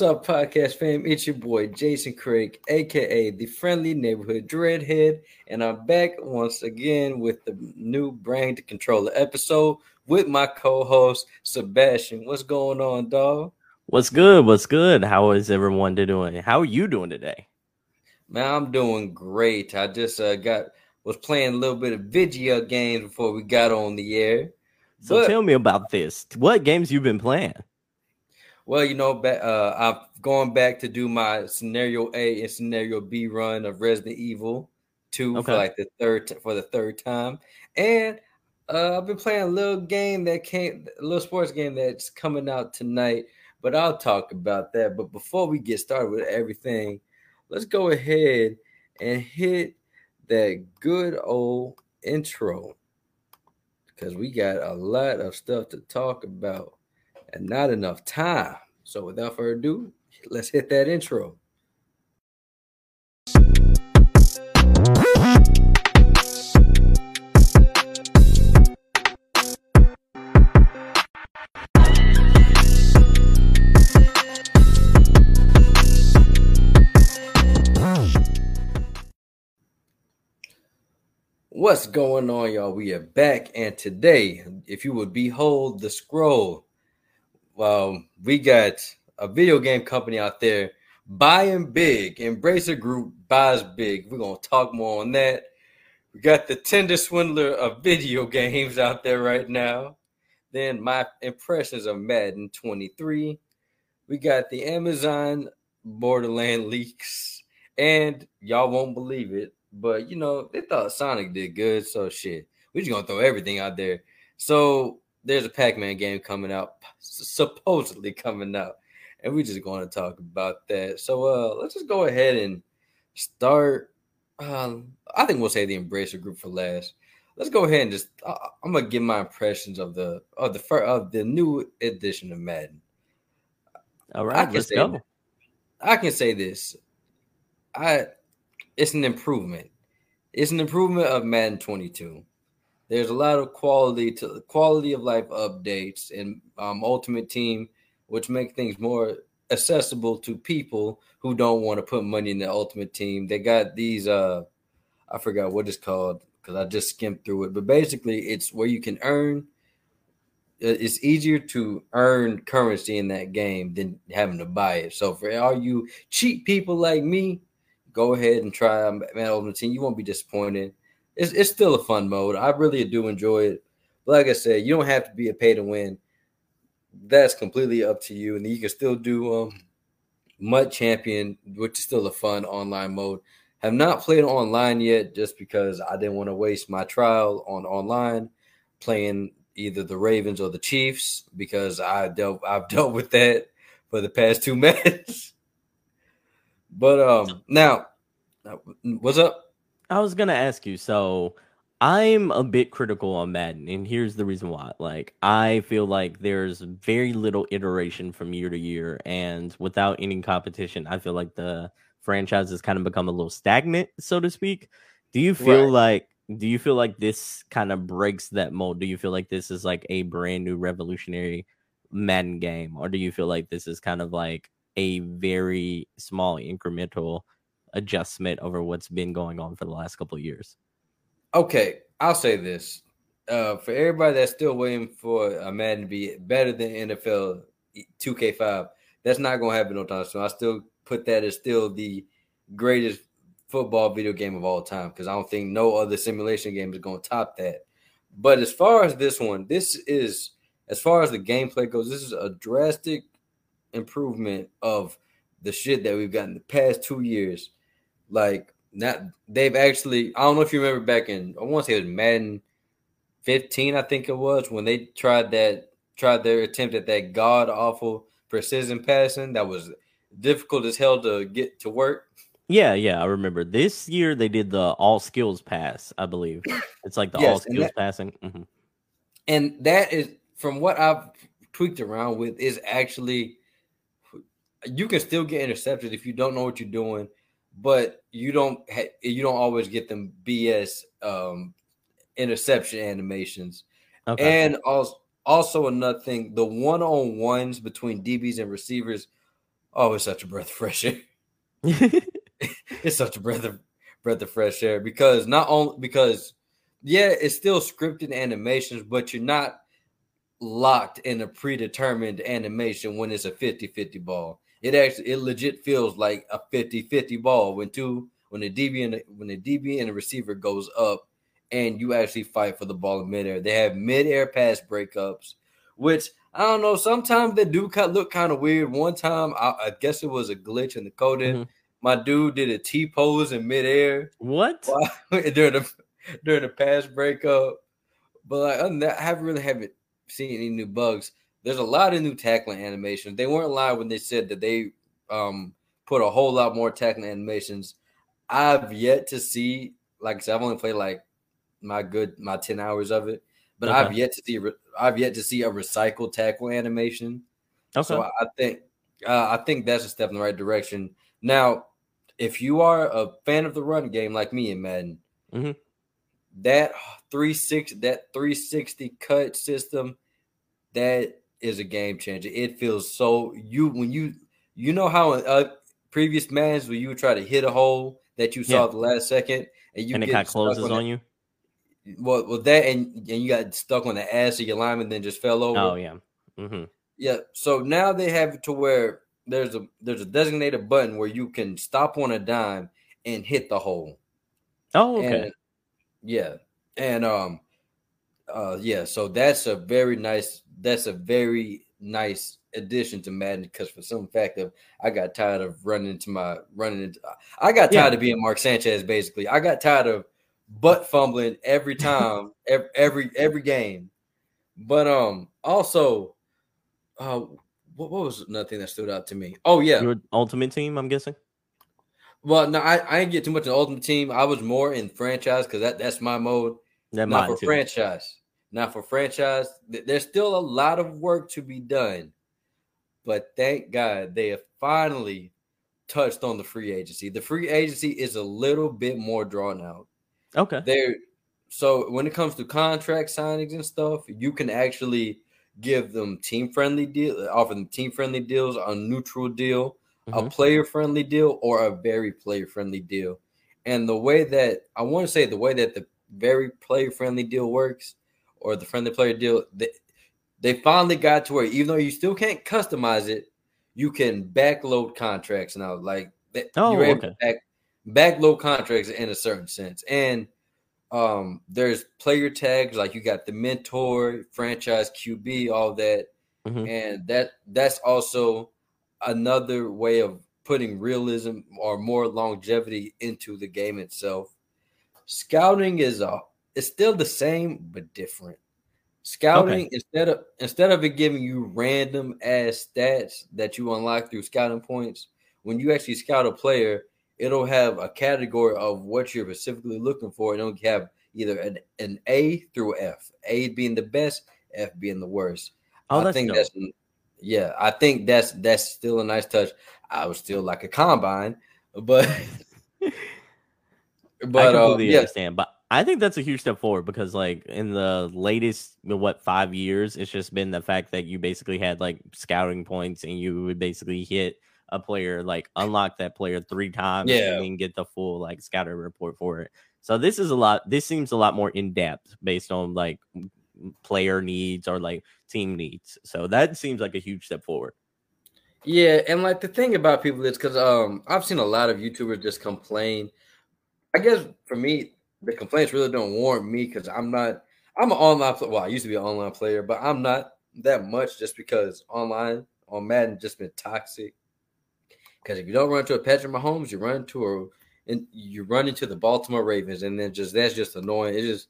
What's up, podcast fam? It's your boy Jason Craig, aka the friendly neighborhood dreadhead, and I'm back once again with the new Brang Da Controller episode with my co-host Sebastian. What's going on, dog? What's good? What's good? How is everyone doing? How are you doing today? Man, I'm doing great. I just uh, got was playing a little bit of video games before we got on the air. So but, tell me about this. What games you've been playing? Well, you know, uh, I've gone back to do my scenario A and scenario B run of Resident Evil 2 okay. for like the third for the third time. And uh, I've been playing a little game that came a little sports game that's coming out tonight, but I'll talk about that. But before we get started with everything, let's go ahead and hit that good old intro because we got a lot of stuff to talk about and not enough time. So without further ado, let's hit that intro. What's going on, y'all? We are back, and today, if you would behold the scroll, well, we got a video game company out there buying big. Embracer Group buys big. We're gonna talk more on that. We got the Tinder swindler of video games out there right now. Then my impressions of Madden 23. We got the Amazon Borderland leaks, and y'all won't believe it, but you know they thought Sonic did good, so shit. We're just gonna throw everything out there. So there's a Pac-Man game coming out, supposedly coming out, and we're just going to talk about that. So uh, let's just go ahead and start. Um, I think we'll say the Embracer Group for last. Let's go ahead and just. Uh, I'm gonna give my impressions of the of the first, of the new edition of Madden. All right, let's go. I can say this. I it's an improvement. It's an improvement of Madden 22 there's a lot of quality to quality of life updates and um, Ultimate Team, which make things more accessible to people who don't want to put money in the Ultimate Team. They got these uh, I forgot what it's called because I just skimmed through it, but basically it's where you can earn. It's easier to earn currency in that game than having to buy it. So for all you cheap people like me, go ahead and try Madden Ultimate Team. You won't be disappointed it's, it's still a fun mode. I really do enjoy it. But like I said, you don't have to be a pay to win. That's completely up to you. And you can still do um MUT Champion, which is still a fun online mode. Have not played online yet just because I didn't want to waste my trial on online playing either the Ravens or the Chiefs because I dealt I've dealt with that for the past two minutes. but um now what's up? I was gonna ask you. So I'm a bit critical on Madden, and here's the reason why. Like, I feel like there's very little iteration from year to year, and without any competition, I feel like the franchise has kind of become a little stagnant, so to speak. Do you feel right. like do you feel like this kind of breaks that mold? Do you feel like this is like a brand new revolutionary Madden game, or do you feel like this is kind of like a very small incremental adjustment over what's been going on for the last couple years. Okay, I'll say this. Uh, for everybody that's still waiting for a Madden to be better than NFL 2K5, that's not going to happen no time soon. I still put that as still the greatest football video game of all time because I don't think no other simulation game is going to top that. But as far as this one, this is as far as the gameplay goes, this is a drastic improvement of the shit that we've gotten the past two years. Like not they've actually I don't know if you remember back in I want to say it was Madden 15, I think it was, when they tried that tried their attempt at that god awful precision passing that was difficult as hell to get to work. Yeah, yeah, I remember. This year they did the all skills pass, I believe. It's like the yes, all skills that, passing. Mm-hmm. And that is from what I've tweaked around with is actually you can still get intercepted if you don't know what you're doing but you don't ha- you don't always get them BS um, interception animations. Okay. And also also another thing, the one on ones between DBs and receivers Oh, it's such a breath of fresh air. it's such a breath of breath of fresh air because not only because yeah, it's still scripted animations, but you're not locked in a predetermined animation when it's a 50-50 ball. It actually it legit feels like a 50-50 ball when two when the DB and the, when the DB and the receiver goes up and you actually fight for the ball in midair. They have midair pass breakups, which I don't know. Sometimes they do cut look kind of weird. One time, I, I, guess it was a glitch in the coding. Mm-hmm. My dude did a T pose in midair. What during the during the pass breakup? But like, other than that, I haven't really haven't seen any new bugs. There's a lot of new tackling animations. They weren't lying when they said that they um, put a whole lot more tackling animations. I've yet to see, like I said, I've only played like my good my 10 hours of it, but okay. I've yet to see I've yet to see a recycled tackle animation. Okay. So I think uh, I think that's a step in the right direction. Now, if you are a fan of the run game like me and Madden, mm-hmm. that 360 that 360 cut system that is a game changer. It feels so you when you you know how in uh, previous matches where you would try to hit a hole that you saw yeah. the last second and you and it kind of closes on, on you. Well, well, that and and you got stuck on the ass of your lineman, then just fell over. Oh yeah, mm-hmm. yeah. So now they have it to where there's a there's a designated button where you can stop on a dime and hit the hole. Oh, okay. And, yeah, and um, uh, yeah. So that's a very nice. That's a very nice addition to Madden because for some fact of I got tired of running into my running into. I got tired yeah. of being Mark Sanchez. Basically, I got tired of butt fumbling every time, every, every every game. But um, also, uh, what, what was another thing that stood out to me? Oh yeah, your ultimate team. I'm guessing. Well, no, I, I didn't get too much in ultimate team. I was more in franchise because that, that's my mode. That not for too. franchise. Not for franchise. There's still a lot of work to be done, but thank God they have finally touched on the free agency. The free agency is a little bit more drawn out. Okay. There so when it comes to contract signings and stuff, you can actually give them team friendly deal, offer them team friendly deals, a neutral deal, mm-hmm. a player friendly deal, or a very player friendly deal. And the way that I want to say the way that the very player friendly deal works, or the friendly player deal, they, they finally got to where even though you still can't customize it, you can backload contracts now. Like oh, you're able okay. to back, backload contracts in a certain sense. And um, there's player tags like you got the mentor, franchise QB, all that, mm-hmm. and that that's also another way of putting realism or more longevity into the game itself. Scouting is a it's still the same but different. Scouting okay. instead of instead of it giving you random ass stats that you unlock through scouting points, when you actually scout a player, it'll have a category of what you're specifically looking for. It'll have either an, an A through F, A being the best, F being the worst. Oh, I think dope. that's yeah, I think that's that's still a nice touch. I was still like a combine, but but I completely uh, yeah. understand. But I think that's a huge step forward because like in the latest what five years, it's just been the fact that you basically had like scouting points and you would basically hit a player, like unlock that player three times, yeah. and get the full like scouting report for it. So this is a lot. This seems a lot more in depth based on like player needs or like team needs. So that seems like a huge step forward. Yeah, and like the thing about people is because um I've seen a lot of YouTubers just complain. I guess for me, the complaints really don't warrant me because I'm not. I'm an online player. Well, I used to be an online player, but I'm not that much just because online on Madden just been toxic. Because if you don't run into a Patrick Mahomes, you run into a and you run into the Baltimore Ravens, and then just that's just annoying. It's just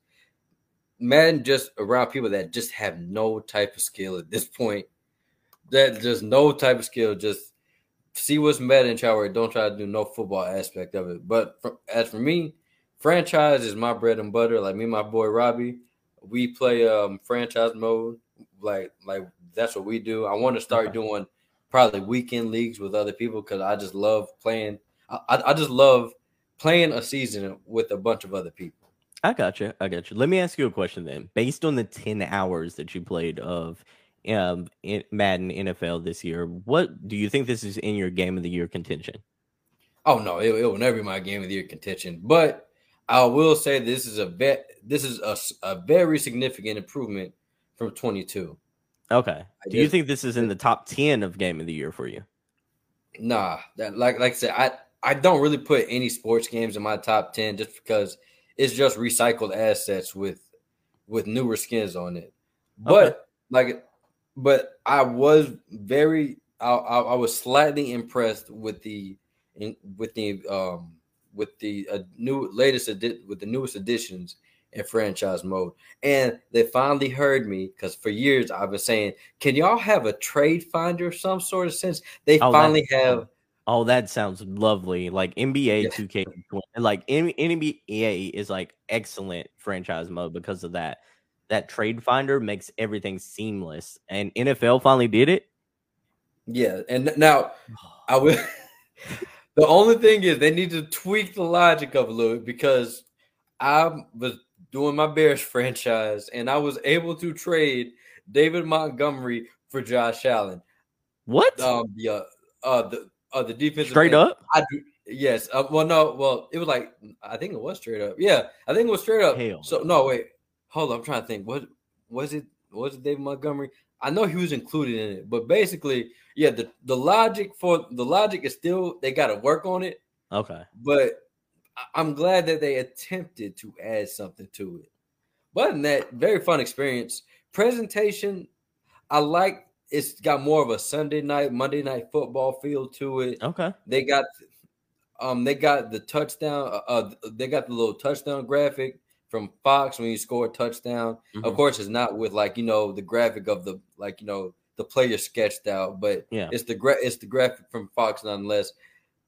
Madden just around people that just have no type of skill at this point. That just no type of skill. Just see what's and try where don't try to do no football aspect of it. But for, as for me, franchise is my bread and butter. Like me and my boy Robbie, we play um franchise mode. Like like that's what we do. I want to start doing probably weekend leagues with other people because I just love playing. I, I just love playing a season with a bunch of other people. I got you. I got you. Let me ask you a question then. Based on the 10 hours that you played of um, in Madden NFL this year. What do you think this is in your game of the year contention? Oh no, it, it will never be my game of the year contention. But I will say this is a vet. This is a, a very significant improvement from 22. Okay. I do just, you think this is in the top 10 of game of the year for you? Nah, that like like I said, I I don't really put any sports games in my top 10 just because it's just recycled assets with with newer skins on it. But okay. like but I was very I, I, I was slightly impressed with the with the um with the uh, new latest edi- with the newest additions in franchise mode. And they finally heard me because for years I've been saying, can y'all have a trade finder of some sort of sense? They oh, finally have. Oh, that sounds lovely. Like NBA yeah. 2K, like NBA is like excellent franchise mode because of that. That trade finder makes everything seamless, and NFL finally did it. Yeah, and now I will. the only thing is they need to tweak the logic of a little bit because I was doing my Bears franchise, and I was able to trade David Montgomery for Josh Allen. What? Um, yeah, uh, the uh, the defensive straight up. I do. Yes. Uh, well, no. Well, it was like I think it was straight up. Yeah, I think it was straight up. Hell. So no, wait. Hold on. I'm trying to think. What was it? Was it David Montgomery? I know he was included in it, but basically, yeah. The the logic for the logic is still they got to work on it. Okay. But I'm glad that they attempted to add something to it. But in that, very fun experience. Presentation, I like it's got more of a Sunday night, Monday night football feel to it. Okay. They got um they got the touchdown, uh, uh they got the little touchdown graphic from Fox when you score a touchdown. Mm-hmm. Of course, it's not with like you know the graphic of the like you know the player sketched out, but yeah, it's the gra- it's the graphic from Fox nonetheless.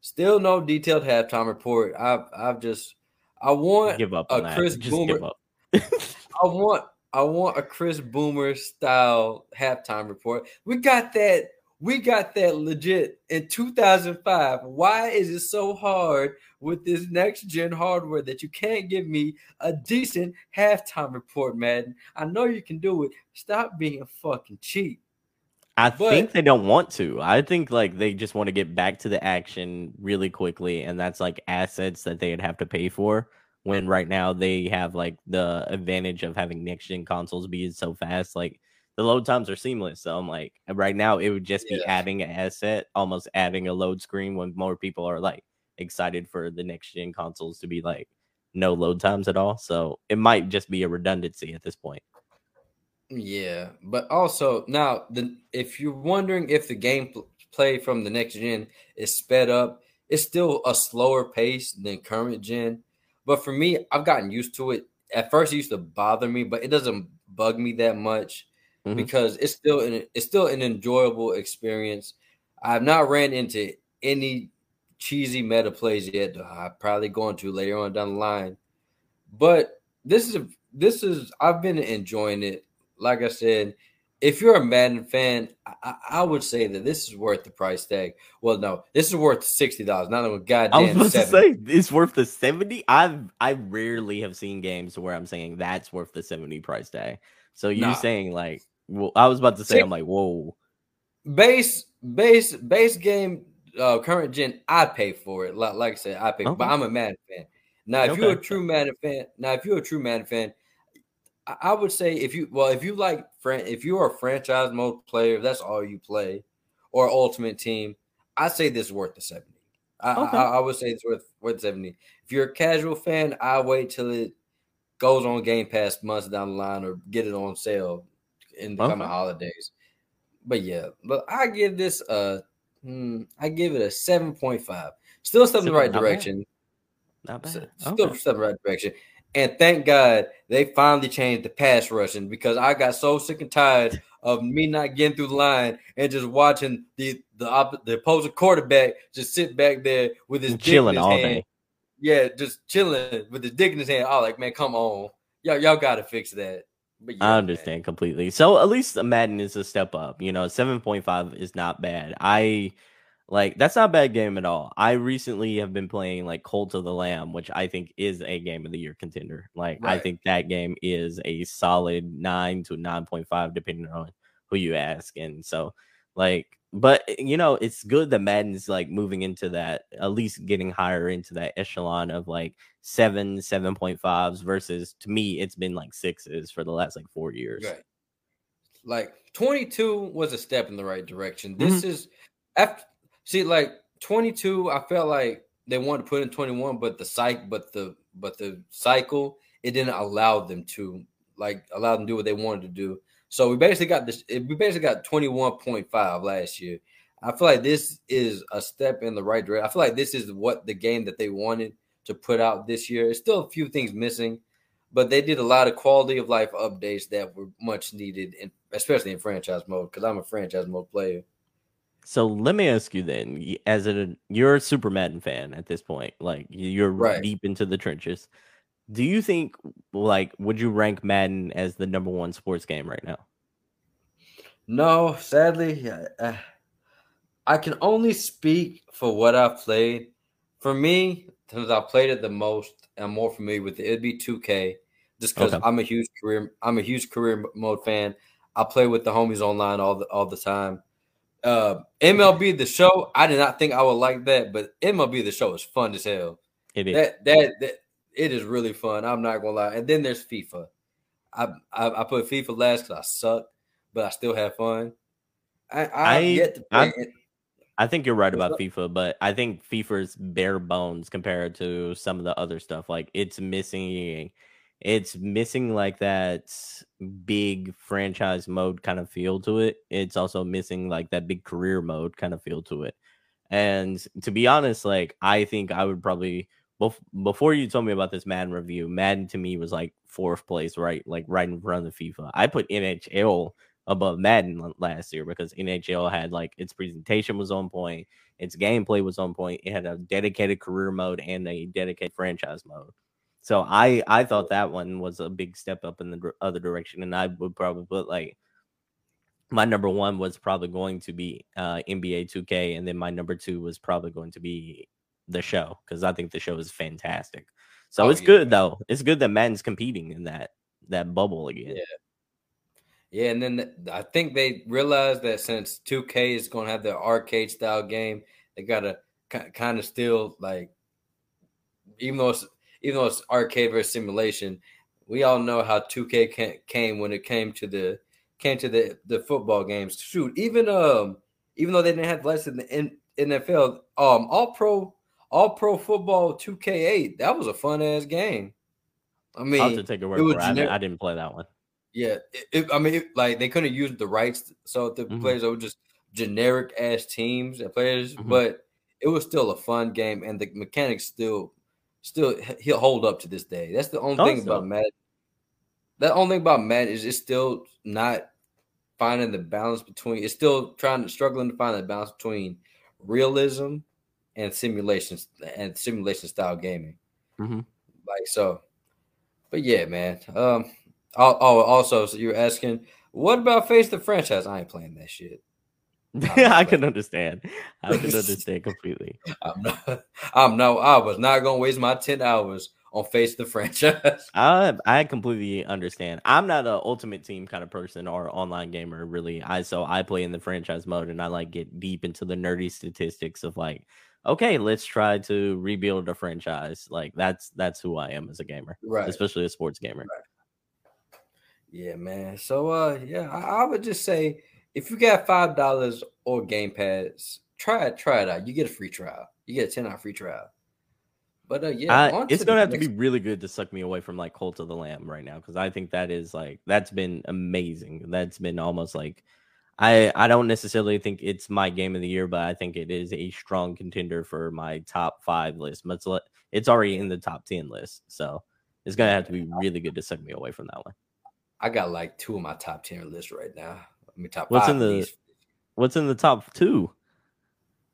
Still no detailed halftime report. I've I've just I want give up a Chris Berman. I want I want a Chris Berman style halftime report. We got that. We got that legit in 2005. Why is it so hard with this next gen hardware that you can't give me a decent halftime report, Madden? I know you can do it. Stop being fucking cheap. I but, think they don't want to. I think like they just want to get back to the action really quickly, and that's like assets that they'd have to pay for. When right now they have like the advantage of having next gen consoles be so fast, like the load times are seamless. So I'm like, right now it would just be yeah. adding an asset, almost adding a load screen when more people are like excited for the next gen consoles to be like no load times at all. So it might just be a redundancy at this point. Yeah, but also now the if you're wondering if the game play from the next gen is sped up, it's still a slower pace than current gen. But for me, I've gotten used to it. At first, it used to bother me, but it doesn't bug me that much mm-hmm. because it's still an it's still an enjoyable experience. I've not ran into any cheesy meta plays yet. I'm probably going to later on down the line, but this is a, this is I've been enjoying it like I said, if you're a Madden fan, I, I, would say that this is worth the price tag. Well, no, this is worth sixty dollars. Not a goddamn. I was about 70. to say it's worth the seventy. I've I rarely have seen games where I'm saying that's worth the seventy price tag. So you nah. saying like, well, I was about to say, I'm like, whoa. Base base base game uh current gen, I pay for it. Like, like I said, I pay, okay. but I'm a Madden fan. Now, if okay. you're a true Madden fan, now if you're a true Madden fan, I would say if you well, if you like if you're a franchise mode player, if that's all you play, or ultimate team, I say this is worth the 70. I, okay. I, I, would say it's worth worth 70. If you're a casual fan, I wait till it goes on Game Pass months down the line or get it on sale in the okay. coming holidays. But yeah, but I give this a hmm, I give it a 7.5. Still step in the right direction. Not bad. Still okay. step in the right direction. And thank God they finally changed the pass rushing because I got so sick and tired of me not getting through the line and just watching the the op- the opposing quarterback just sit back there with his chilling all hand. day. Yeah, just chilling with his dick in his hand. Oh, like man, come on, y'all y'all got to fix that. Yeah, I understand man. completely. So at least Madden is a step up. You know, seven point five is not bad. I like that's not a bad game at all. I recently have been playing like Cult of the Lamb, which I think is a game of the year contender. Like right. I think that game is a solid nine to nine point five, depending on who you ask. And so, like, but you know, it's good that Madden's like moving into that, at least getting higher into that echelon of like seven, seven point fives versus to me, it's been like sixes for the last like four years. Right. Like 22 was a step in the right direction. This mm-hmm. is after see, like 22, I felt like they wanted to put in 21, but the cycle, but the but the cycle, it didn't allow them to like allow them to do what they wanted to do. So we basically got this. We basically got 21.5 last year. I feel like this is a step in the right direction. I feel like this is what the game that they wanted to put out this year. It's still a few things missing, but they did a lot of quality of life updates that were much needed, and especially in franchise mode because I'm a franchise mode player. So let me ask you then, as a you're a Super Madden fan at this point, like you're right. deep into the trenches. Do you think, like, would you rank Madden as the number one sports game right now? No, sadly, I, I can only speak for what I've played. For me, since I played it the most, I'm more familiar with it. It'd be 2K, just because okay. I'm a huge career. I'm a huge career mode fan. I play with the homies online all the all the time. Uh, MLB the show, I did not think I would like that, but MLB the show is fun as hell. It is. That that, that it is really fun. I'm not gonna lie. And then there's FIFA. I I, I put FIFA last because I suck, but I still have fun. I I, yet to play I, I think you're right about FIFA, but I think FIFA's bare bones compared to some of the other stuff. Like it's missing it's missing like that big franchise mode kind of feel to it. It's also missing like that big career mode kind of feel to it. And to be honest, like I think I would probably before you told me about this Madden review, Madden to me was like fourth place, right? Like right in front of FIFA. I put NHL above Madden last year because NHL had like its presentation was on point, its gameplay was on point. It had a dedicated career mode and a dedicated franchise mode. So I I thought that one was a big step up in the other direction, and I would probably put like my number one was probably going to be uh, NBA 2K, and then my number two was probably going to be the show because I think the show is fantastic. So oh, it's yeah. good though. It's good that Madden's competing in that that bubble again. Yeah. Yeah, and then I think they realized that since 2K is going to have the arcade style game, they got to kind of still like, even though it's even though it's arcade versus simulation, we all know how 2K came when it came to the came to the the football games. Shoot, even um even though they didn't have less in the NFL, um all pro all pro football 2K8 that was a fun ass game. I mean, I'll have to take a word for it. I, didn't play that one. Yeah, it, it, I mean, it, like they couldn't use the rights, so the mm-hmm. players were just generic ass teams and players, mm-hmm. but it was still a fun game, and the mechanics still still he'll hold up to this day. That's the only thing about Madden. The only thing about Madden is it's still not finding the balance between. It's still trying to struggling to find the balance between realism and simulations and simulation style gaming. Mm-hmm. Like so, but yeah, man. Um. Oh, oh also, so you're asking, what about face the franchise? I ain't playing that shit. Yeah, I can understand. I can understand completely. I'm not. I'm no. I was not gonna waste my ten hours on face the franchise. I I completely understand. I'm not an ultimate team kind of person or online gamer really. I so I play in the franchise mode and I like get deep into the nerdy statistics of like, okay, let's try to rebuild a franchise. Like that's that's who I am as a gamer, right? Especially a sports gamer. Right. Yeah, man. So uh, yeah, I, I would just say if you got five dollars or Game Pass, try it. Try it out. You get a free trial. You get a ten hour free trial. But uh, yeah, it's gonna have to be really good to suck me away from like Cult of the Lamb right now because I think that is like that's been amazing. That's been almost like I I don't necessarily think it's my game of the year, but I think it is a strong contender for my top five list. But it's, it's already in the top ten list, so it's gonna have to be really good to suck me away from that one. I got like two of my top ten lists right now. I mean, top what's in the what's in the top two?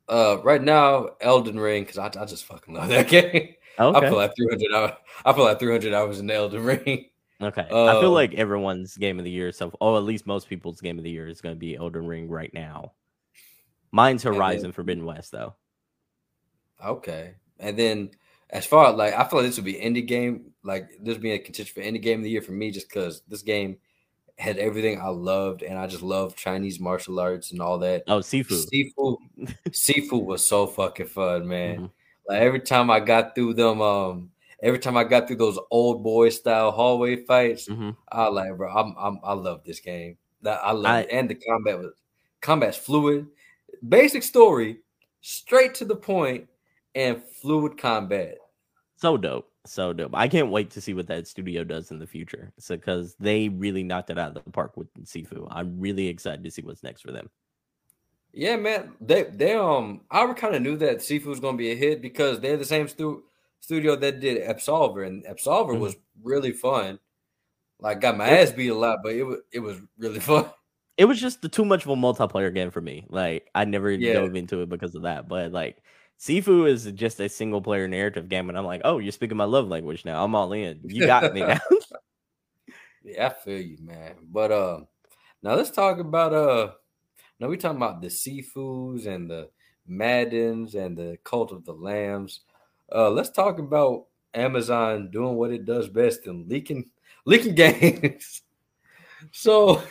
Uh, right now, Elden Ring because I, I just fucking love that game. Okay. I feel like three hundred hours. I feel like three hundred hours in Elden Ring. Okay, uh, I feel um, like everyone's game of the year, so oh, at least most people's game of the year is going to be Elden Ring right now. Mine's Horizon then, Forbidden West, though. Okay, and then as far as like, I feel like this would be indie game. Like this would be a contention for indie game of the year for me, just because this game had everything I loved, and I just love Chinese martial arts and all that. Oh, Sifu. Sifu, Sifu was so fucking fun, man. Mm-hmm. Like every time I got through them, um, every time I got through those old boy style hallway fights, mm-hmm. I like, bro, I'm, I'm, i love this game. I love I, it, and the combat was combat's fluid. Basic story, straight to the point, and fluid combat. So dope. So dope. I can't wait to see what that studio does in the future. So because they really knocked it out of the park with Sifu. I'm really excited to see what's next for them. Yeah, man. They they um I kind of knew that Sifu was gonna be a hit because they're the same stu- studio that did Absolver, and Absolver mm-hmm. was really fun. Like got my ass beat a lot, but it was it was really fun. It was just the too much of a multiplayer game for me. Like I never yeah. dove into it because of that. But like Sifu is just a single player narrative game, and I'm like, oh, you're speaking my love language now. I'm all in. You got me now. yeah, I feel you, man. But uh, now let's talk about uh, now we talking about the Sifus and the Maddens and the Cult of the Lambs. Uh, let's talk about Amazon doing what it does best and leaking leaking games. so,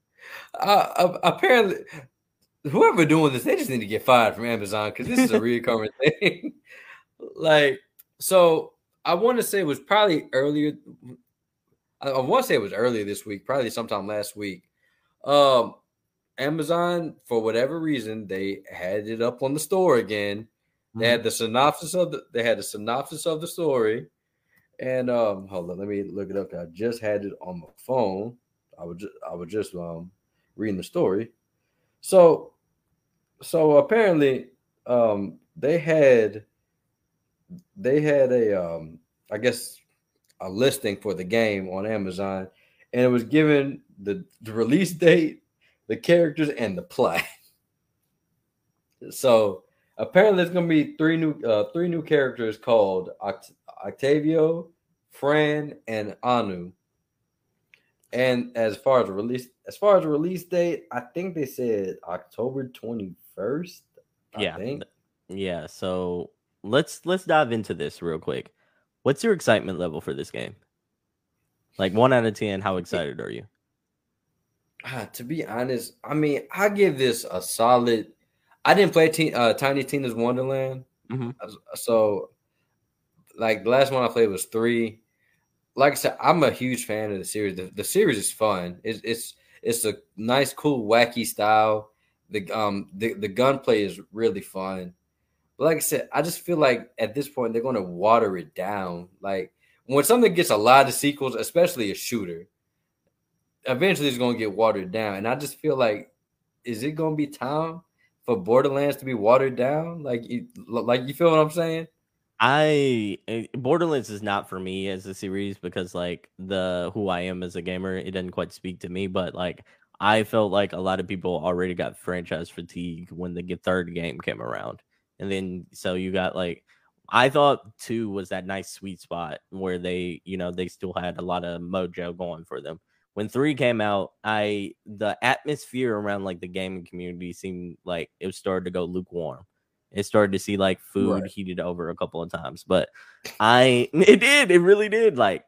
uh, apparently, whoever doing this, they just need to get fired from Amazon because this is a recurring thing. like, so I want to say it was probably earlier. I, I want to say it was earlier this week, probably sometime last week. Um, Amazon, for whatever reason, they had it up on the store again. They had mm-hmm. the synopsis of the they had the synopsis of the story. And um, hold on, let me look it up. I just had it on my phone. I was just I was just um reading the story. So so apparently um they had they had a um I guess a listing for the game on Amazon and it was given the, the release date, the characters, and the plot. so apparently there's gonna be three new uh, three new characters called Oct- Octavio, Fran, and Anu. And as far as release, as far as release date, I think they said October 21st. Yeah. Think. Yeah. So let's let's dive into this real quick. What's your excitement level for this game? Like one out of ten, how excited are you? Uh, to be honest, I mean, I give this a solid. I didn't play T- uh, Tiny Tina's Wonderland, mm-hmm. so like the last one I played was three like I said, I'm a huge fan of the series. The, the series is fun. It's it's it's a nice, cool, wacky style. The um the, the gunplay is really fun. But like I said, I just feel like at this point they're gonna water it down. Like when something gets a lot of sequels, especially a shooter, eventually it's gonna get watered down. And I just feel like, is it gonna be time for Borderlands to be watered down? Like, you, like you feel what I'm saying? I eh, Borderlands is not for me as a series because like the who I am as a gamer, it doesn't quite speak to me. But like I felt like a lot of people already got franchise fatigue when the third game came around, and then so you got like I thought two was that nice sweet spot where they you know they still had a lot of mojo going for them. When three came out, I the atmosphere around like the gaming community seemed like it started to go lukewarm it started to see like food right. heated over a couple of times, but I it did, it really did. Like,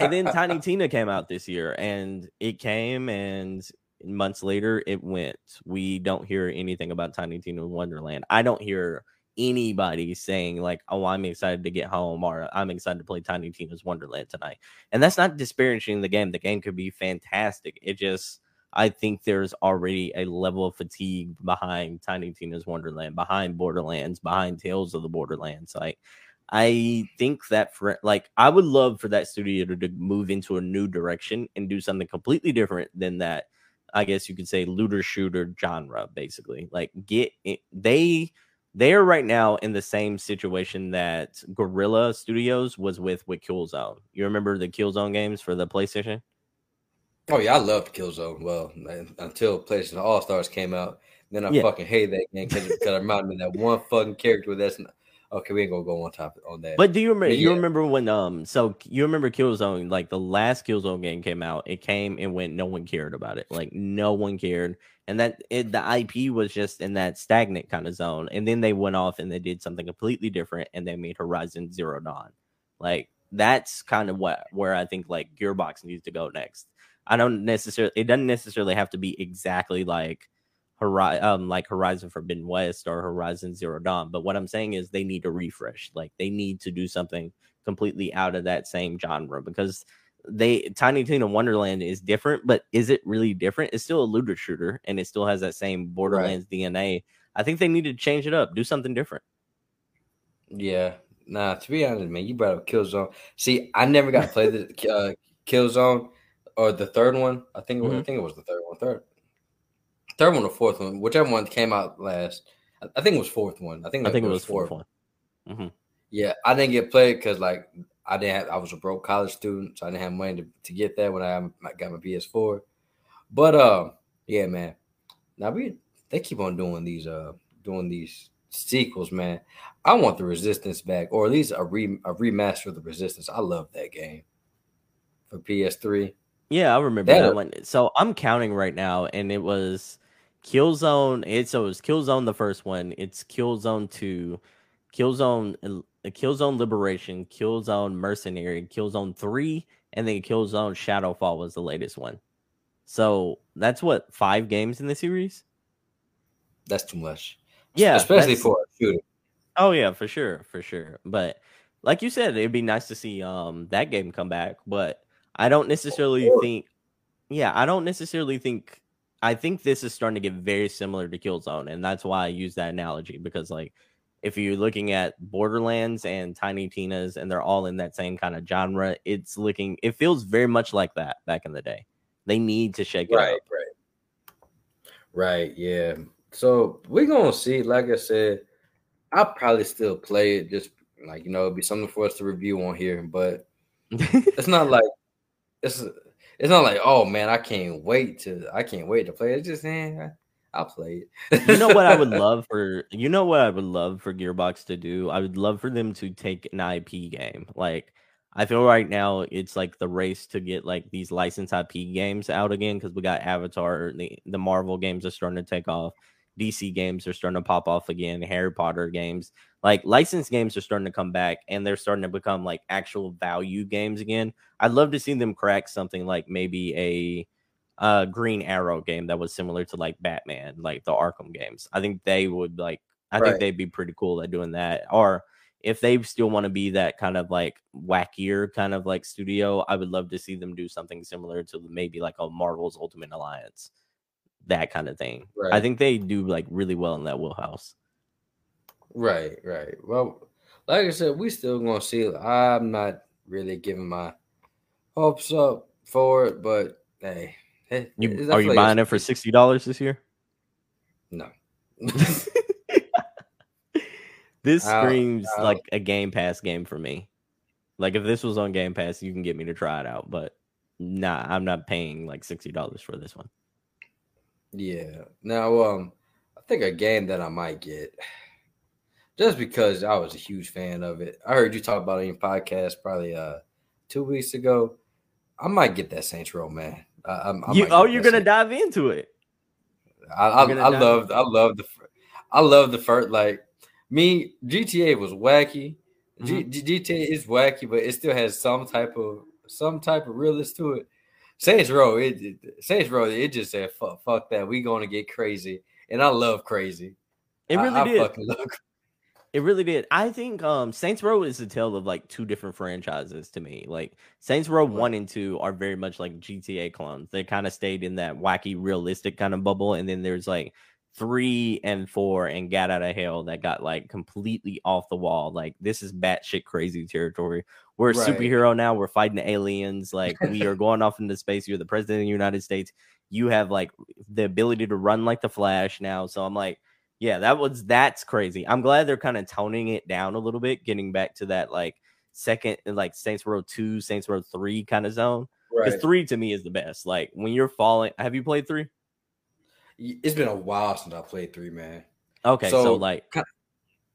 and then Tiny Tina came out this year, and it came, and months later it went. We don't hear anything about Tiny Tina Wonderland. I don't hear anybody saying like, "Oh, I'm excited to get home," or "I'm excited to play Tiny Tina's Wonderland tonight." And that's not disparaging the game. The game could be fantastic. It just I think there's already a level of fatigue behind Tiny Tina's Wonderland, behind Borderlands, behind Tales of the Borderlands. Like, I think that for like, I would love for that studio to, to move into a new direction and do something completely different than that. I guess you could say looter shooter genre, basically. Like, get it, they they are right now in the same situation that Guerrilla Studios was with with Killzone. You remember the Killzone games for the PlayStation? Oh yeah, I loved Killzone. Well, until PlayStation All Stars came out, then I yeah. fucking hate that game because it reminded me of that one fucking character that's not, okay. We ain't gonna go on top on that. But do you remember? You remember when um? So you remember Killzone? Like the last Killzone game came out, it came and went. No one cared about it. Like no one cared, and that it, the IP was just in that stagnant kind of zone. And then they went off and they did something completely different, and they made Horizon Zero Dawn. Like that's kind of what where I think like Gearbox needs to go next I don't necessarily. It doesn't necessarily have to be exactly like Horizon, um, like Horizon Forbidden West or Horizon Zero Dawn. But what I'm saying is they need to refresh. Like they need to do something completely out of that same genre because they Tiny Tina Wonderland is different, but is it really different? It's still a looter shooter and it still has that same Borderlands right. DNA. I think they need to change it up, do something different. Yeah, nah. To be honest, man, you brought up Killzone. See, I never got to play the uh, Killzone or the third one. I think mm-hmm. I think it was the third one. Third, third one or fourth one, whichever one came out last. I think it was fourth one. I think I think it was, fourth, fourth one. Mm-hmm. Yeah, I didn't get played because like I didn't. Have, I was a broke college student, so I didn't have money to, to get that when I got my PS4. But uh, yeah, man. Now we they keep on doing these uh doing these sequels, man. I want the Resistance back, or at least a re a remaster of the Resistance. I love that game for PS3. Yeah, I remember that, that one. So I'm counting right now, and it was Killzone. It so it was Killzone the first one. It's Killzone two, Killzone, uh, Killzone Liberation, Killzone Mercenary, Killzone three, and then Killzone Shadowfall was the latest one. So that's what five games in the series. That's too much. Yeah, especially for a shooter. Oh yeah, for sure, for sure. But like you said, it'd be nice to see um that game come back. But I don't necessarily think. Yeah, I don't necessarily think. I think this is starting to get very similar to Killzone, and that's why I use that analogy because like if you're looking at Borderlands and Tiny Tina's, and they're all in that same kind of genre, it's looking. It feels very much like that back in the day. They need to shake it right, up. Right. Right. Yeah. So we're gonna see. Like I said, I'll probably still play it. Just like you know, it'd be something for us to review on here. But it's not like it's it's not like oh man, I can't wait to I can't wait to play it. It's just eh, man, I'll play it. you know what I would love for you know what I would love for Gearbox to do? I would love for them to take an IP game. Like I feel right now it's like the race to get like these licensed IP games out again because we got Avatar, the the Marvel games are starting to take off. DC games are starting to pop off again, Harry Potter games. Like licensed games are starting to come back and they're starting to become like actual value games again. I'd love to see them crack something like maybe a uh Green Arrow game that was similar to like Batman, like the Arkham games. I think they would like I right. think they'd be pretty cool at doing that. Or if they still want to be that kind of like wackier kind of like studio, I would love to see them do something similar to maybe like a Marvel's Ultimate Alliance that kind of thing. Right. I think they do like really well in that wheelhouse. Right, right. Well, like I said, we still gonna see. I'm not really giving my hopes up for it, but hey, you, are you buying it for sixty dollars this year? No. this screams I'll, I'll, like a Game Pass game for me. Like if this was on Game Pass, you can get me to try it out, but nah, I'm not paying like sixty dollars for this one. Yeah. Now, um, I think a game that I might get just because I was a huge fan of it. I heard you talk about it in your podcast probably uh two weeks ago. I might get that Saints Row, man. I, I, I you, oh, you're gonna dive into it. I, I, I love, I love the, I love the first. Like me, GTA was wacky. Mm-hmm. G, GTA is wacky, but it still has some type of some type of realness to it. Saints Row, it, it Saints Row, it just said fuck, fuck that. We going to get crazy, and I love crazy. It really I, did. love... It really did. I think um Saints Row is a tale of like two different franchises to me. Like Saints Row right. one and two are very much like GTA clones. They kind of stayed in that wacky, realistic kind of bubble, and then there's like three and four and Gat Out of Hell that got like completely off the wall. Like this is batshit crazy territory. We're a right. superhero now. We're fighting aliens. Like we are going off into space. You're the president of the United States. You have like the ability to run like the Flash now. So I'm like, yeah, that was that's crazy. I'm glad they're kind of toning it down a little bit, getting back to that like second, like Saints Row two, Saints Row three kind of zone. Because right. three to me is the best. Like when you're falling, have you played three? It's been a while since I played three, man. Okay, so, so like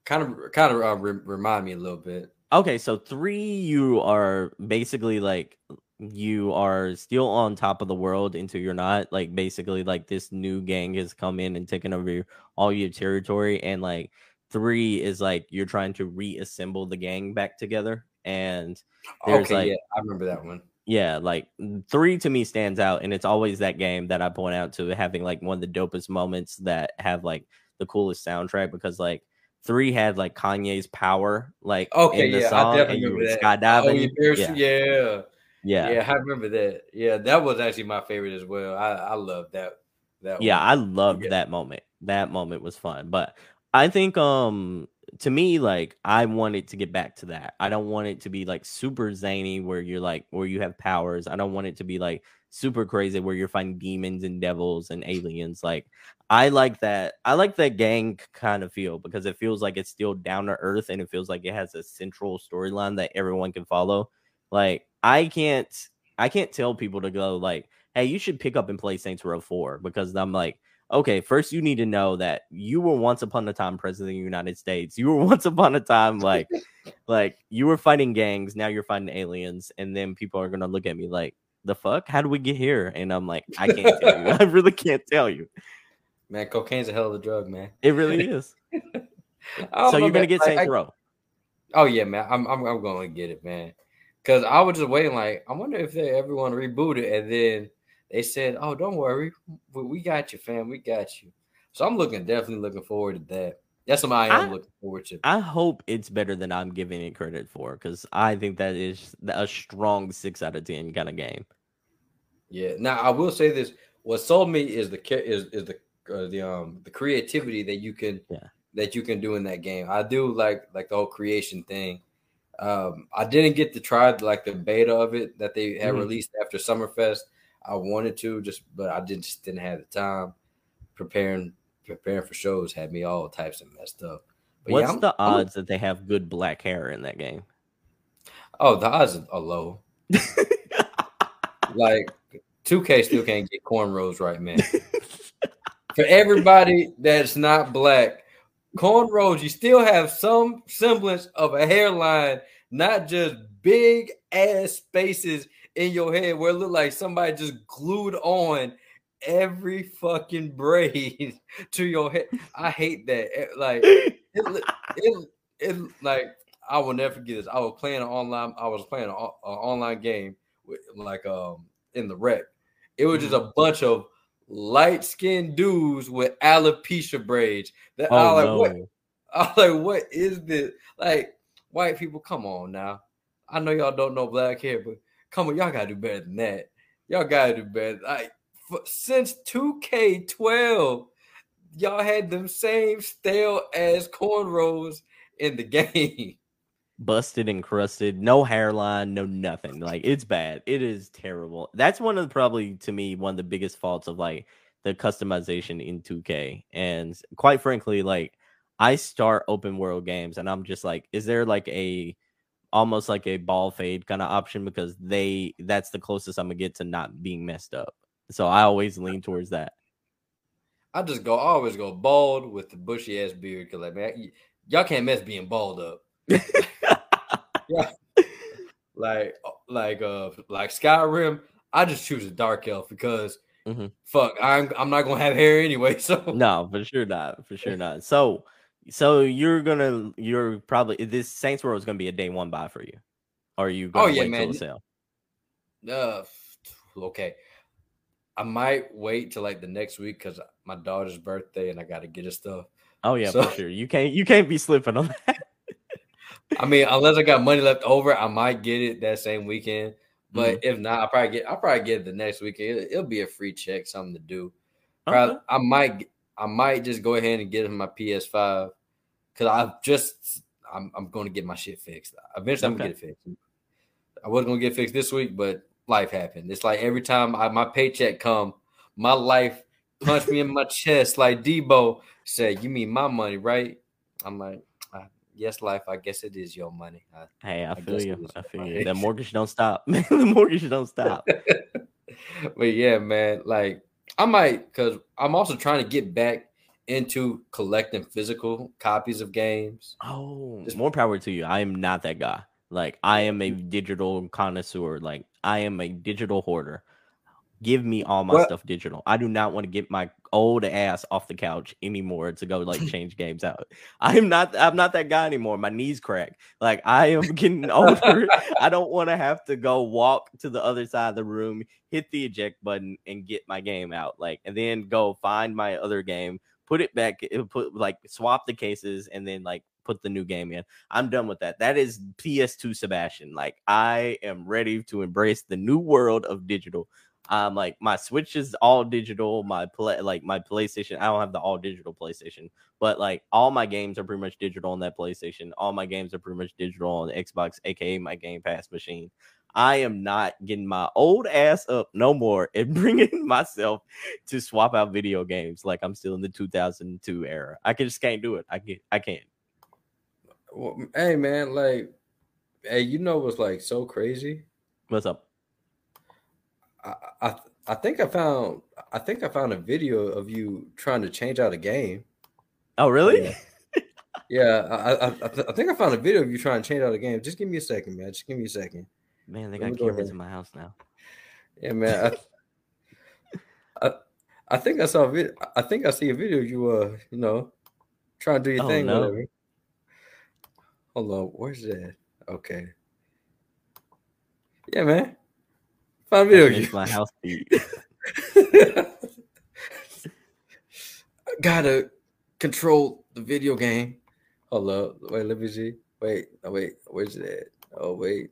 kind of kind of uh, re- remind me a little bit. Okay, so three, you are basically like you are still on top of the world until you're not. Like basically, like this new gang has come in and taken over your, all your territory, and like three is like you're trying to reassemble the gang back together. And there's okay, like, yeah, I remember that one. Yeah, like three to me stands out, and it's always that game that I point out to having like one of the dopest moments that have like the coolest soundtrack because like three had like Kanye's power, like Okay, in the yeah, I definitely and you remember that. Oh, yeah, skydiving. there's- Yeah, yeah, yeah, yeah, I remember that. Yeah, that was actually my favorite as well. I I love that that yeah. one. I loved Yeah. that moment. That moment was fun, but I think um to me like I wanted to get back to that. I don't want it to be like super zany where you're like where you have powers. I don't want it to be like super crazy where you're fighting demons and devils and aliens. Like I like that. I like that gang kind of feel because it feels like it's still down to earth and it feels like it has a central storyline that everyone can follow. Like I can't I can't tell people to go like, hey, you should pick up and play Saints Row 4 because I'm like, okay, first you need to know that you were once upon a time president of the United States. You were once upon a time like like you were fighting gangs, now you're fighting aliens, and then people are gonna look at me like, the fuck? How do we get here? And I'm like, I can't tell you. I really can't tell you. man, cocaine's a hell of a drug, man. It really is. So you're gonna get like, Saints I- Row. Oh yeah, man. I'm I'm I'm gonna get it, man. Cause I was just waiting, like, I wonder if they ever want to reboot it, and then they said, "Oh, don't worry, we, got you, fam. We got you." So I'm looking, definitely looking forward to that. That's something I am I- looking forward to. I hope it's better than I'm giving it credit for because I think that is a strong six out of ten kind of game. Yeah. Now I will say this: what sold me is the is is the uh, the um the creativity that you can Yeah. that you can do in that game. I do like like the whole creation thing. Um, I didn't get to try like the beta of it that they had Mhm. released after Summerfest. I wanted to just, but I didn't just didn't have the time. Preparing preparing for shows had me all types of messed up. But What's I'm- the I'm- odds that they have good black hair in that game? Oh, the odds are low. like 2K still can't get cornrows right, man. For everybody that's not black, cornrows, you still have some semblance of a hairline, not just big ass spaces in your head where it looked like somebody just glued on every fucking braid to your head. I hate that. Eh, Like it, it, it like I will never forget this. I was playing an online. I was playing an online game with like um in the rec. It was just a bunch of light skinned dudes with alopecia braids. That I Oh was like, what? no! I was like, what is this? Like white people, come on now. I know y'all don't know black hair, but come on, y'all gotta do better than that. Y'all gotta do better. Like f- since 2K12, y'all had them same stale ass cornrows in the game. Busted and crusted, no hairline, no nothing. Like it's bad. It is terrible. That's one of the, probably to me one of the biggest faults of like the customization in 2K. And quite frankly, like I start open world games and I'm just like, is there like a almost like a bald fade kind of option because they that's the closest I'm gonna get to not being messed up. So I always lean towards that. I just go, I always go bald with the bushy ass beard because like man, y- y'all can't mess being bald up. yeah, like uh, like uh like Skyrim. I just choose a dark elf because Mhm. fuck, I'm I'm not gonna have hair anyway. So no, for sure not. For sure not. So, so you're gonna, you're probably this Saints Row is gonna be a day one buy for you, or are you? Gonna Oh, yeah, wait man. Till the sale? Uh, okay. I might wait till like the next week because my daughter's birthday and I got to get her stuff. Oh yeah, So- for sure. You can't, you can't be slipping on that. I mean, unless I got money left over, I might get it that same weekend. But if not, I'll probably get. I'll probably get it the next weekend. It'll, it'll be a free check, something to do. Probably. I might. I might just go ahead and get him my PS5 because I've just. I'm. I'm going to get my shit fixed. Eventually, I'm gonna get it fixed. I wasn't gonna get fixed this week, but life happened. It's like every time I, my paycheck come, my life punched me in my chest like Debo said. You mean my money, right? I'm like, "Ah, yes, life. I guess it is your money. I- Hey, I, I feel you. I feel you. That mortgage don't stop. the mortgage don't stop. but yeah, man, like I might because I'm also trying to get back into collecting physical copies of games. Oh, Just- more power to you. I am not that guy. Like I am a digital connoisseur. Like I am a digital hoarder. Give me all my what? stuff digital. I do not want to get my old ass off the couch anymore to go like change games out. I'm not I'm not that guy anymore. My knees crack. Like I am getting older. I don't want to have to go walk to the other side of the room, hit the eject button and get my game out. Like and then go find my other game, put it back, uh, put like swap the cases and then like put the new game in. I'm done with that. That is PS2 Sebastian. Like I am ready to embrace the new world of digital. Um, like my Switch is all digital. My play, like my PlayStation, I don't have the all digital PlayStation, but like all my games are pretty much digital on that PlayStation. All my games are pretty much digital on Xbox, aka my Game Pass machine. I am not getting my old ass up no more and bringing myself to swap out video games like I'm still in the 2002 era. I can, just can't do it. I get, I can't. Well, hey man, like, hey, you know what's like so crazy? What's up? I, I think I found I think I found a video of you trying to change out a game. Oh, really? Yeah, yeah I, I, I, think I found a video of you trying to change out a game. Just give me a second, man. Just give me a second. Man, they got cameras in my house now. Yeah, man. I, I, I think I saw a video. I think I see a video of you, uh, you know, trying to do your oh, thing. No. Whatever. Hold on, where's that? Okay. Yeah, man. Find video games. My house beat. Gotta control the video game. Hold up. Wait, let me see. Wait, oh, wait, where's that? Oh, wait.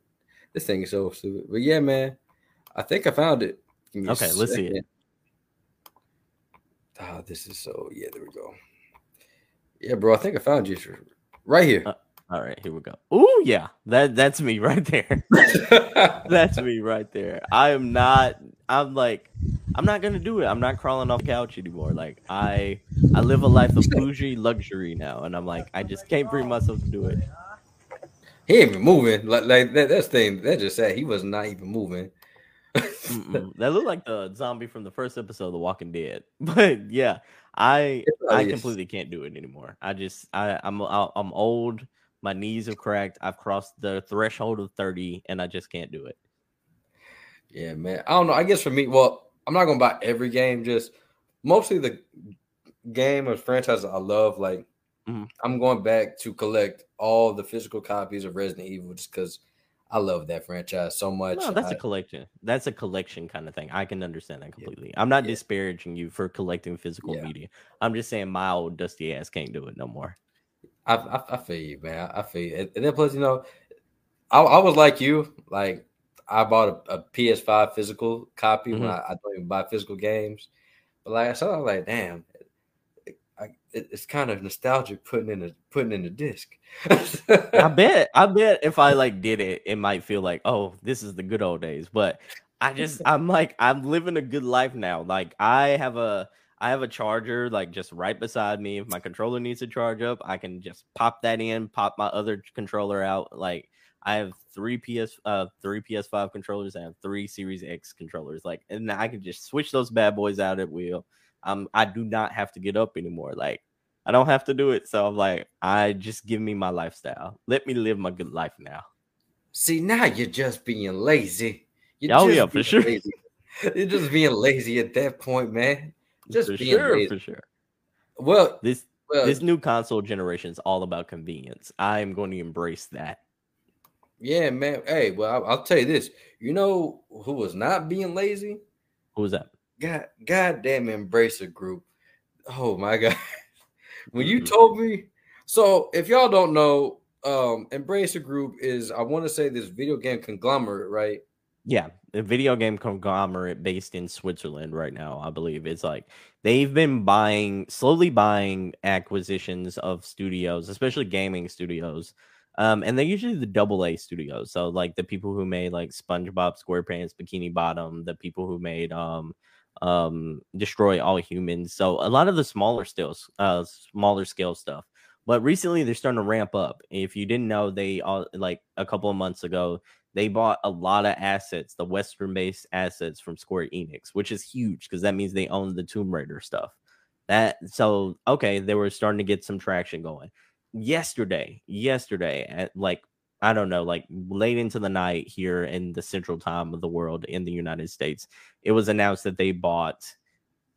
This thing is so stupid. But yeah, man. I think I found it. Okay, let's see it. Ah, oh, this is so yeah, there we go. Yeah, bro. I think I found you right here. Uh, all right, here we go. Oh yeah, that that's me right there. that's me right there. I am not. I'm like, I'm not gonna do it. I'm not crawling off couch anymore. Like I, I live a life of bougie luxury now, and I'm like, I just can't bring myself to do it. He ain't even moving. Like, like that. Thing. That just said he was not even moving. that looked like the zombie from the first episode of The Walking Dead. But yeah, I I completely can't do it anymore. I just I I'm I'm old. My knees have cracked. I've crossed the threshold of 30 and I just can't do it. Yeah, man. I don't know. I guess for me, well, I'm not gonna buy every game, just mostly the game or franchises I love. Like mm-hmm. I'm going back to collect all the physical copies of Resident Evil just because I love that franchise so much. No, that's I, a collection. That's a collection kind of thing. I can understand that completely. Yeah, I'm not yeah. disparaging you for collecting physical yeah. media. I'm just saying my old dusty ass can't do it no more. I, I, I feel you, man. I feel you. And then plus, you know, I, I was like you. Like I bought a, a PS5 physical copy mm-hmm. when I, I, don't even buy physical games. But like I saw, I was like, damn, I, it, it's kind of nostalgic putting in a putting in the disc. I bet. I bet if I like did it, it might feel like, oh, this is the good old days. But I just, I'm like, I'm living a good life now. Like I have a I have a charger like just right beside me. If my controller needs to charge up, I can just pop that in, pop my other controller out. Like I have three PS uh three PS5 controllers, I have three Series X controllers. Like and I can just switch those bad boys out at will. Um I do not have to get up anymore. Like I don't have to do it. So I'm like, I just give me my lifestyle. Let me live my good life now. See, now you're just being lazy. You're oh, yeah, for sure. Lazy. You're just being lazy at that point, man. Just for sure, lazy. for sure. Well, this well, this new console generation is all about convenience. I am going to embrace that. Yeah, man. Hey, well, I'll, I'll tell you this. You know who was not being lazy? Who was that? God, goddamn Embracer Group. Oh my god. when you mm-hmm. told me, so if y'all don't know, um, Embracer Group is I want to say this video game conglomerate, right? Yeah, a video game conglomerate based in Switzerland right now, I believe. It's like they've been buying, slowly buying acquisitions of studios, especially gaming studios. Um, and they're usually the double A studios. So like the people who made like SpongeBob SquarePants, Bikini Bottom, the people who made um um Destroy All Humans. So a lot of the smaller stills, uh smaller scale stuff. But recently they're starting to ramp up. If you didn't know, they all like a couple of months ago, they bought a lot of assets, the Western based assets from Square Enix, which is huge because that means they own the Tomb Raider stuff. That so okay, they were starting to get some traction going. Yesterday, yesterday at like I don't know, like late into the night here in the central time of the world in the United States, it was announced that they bought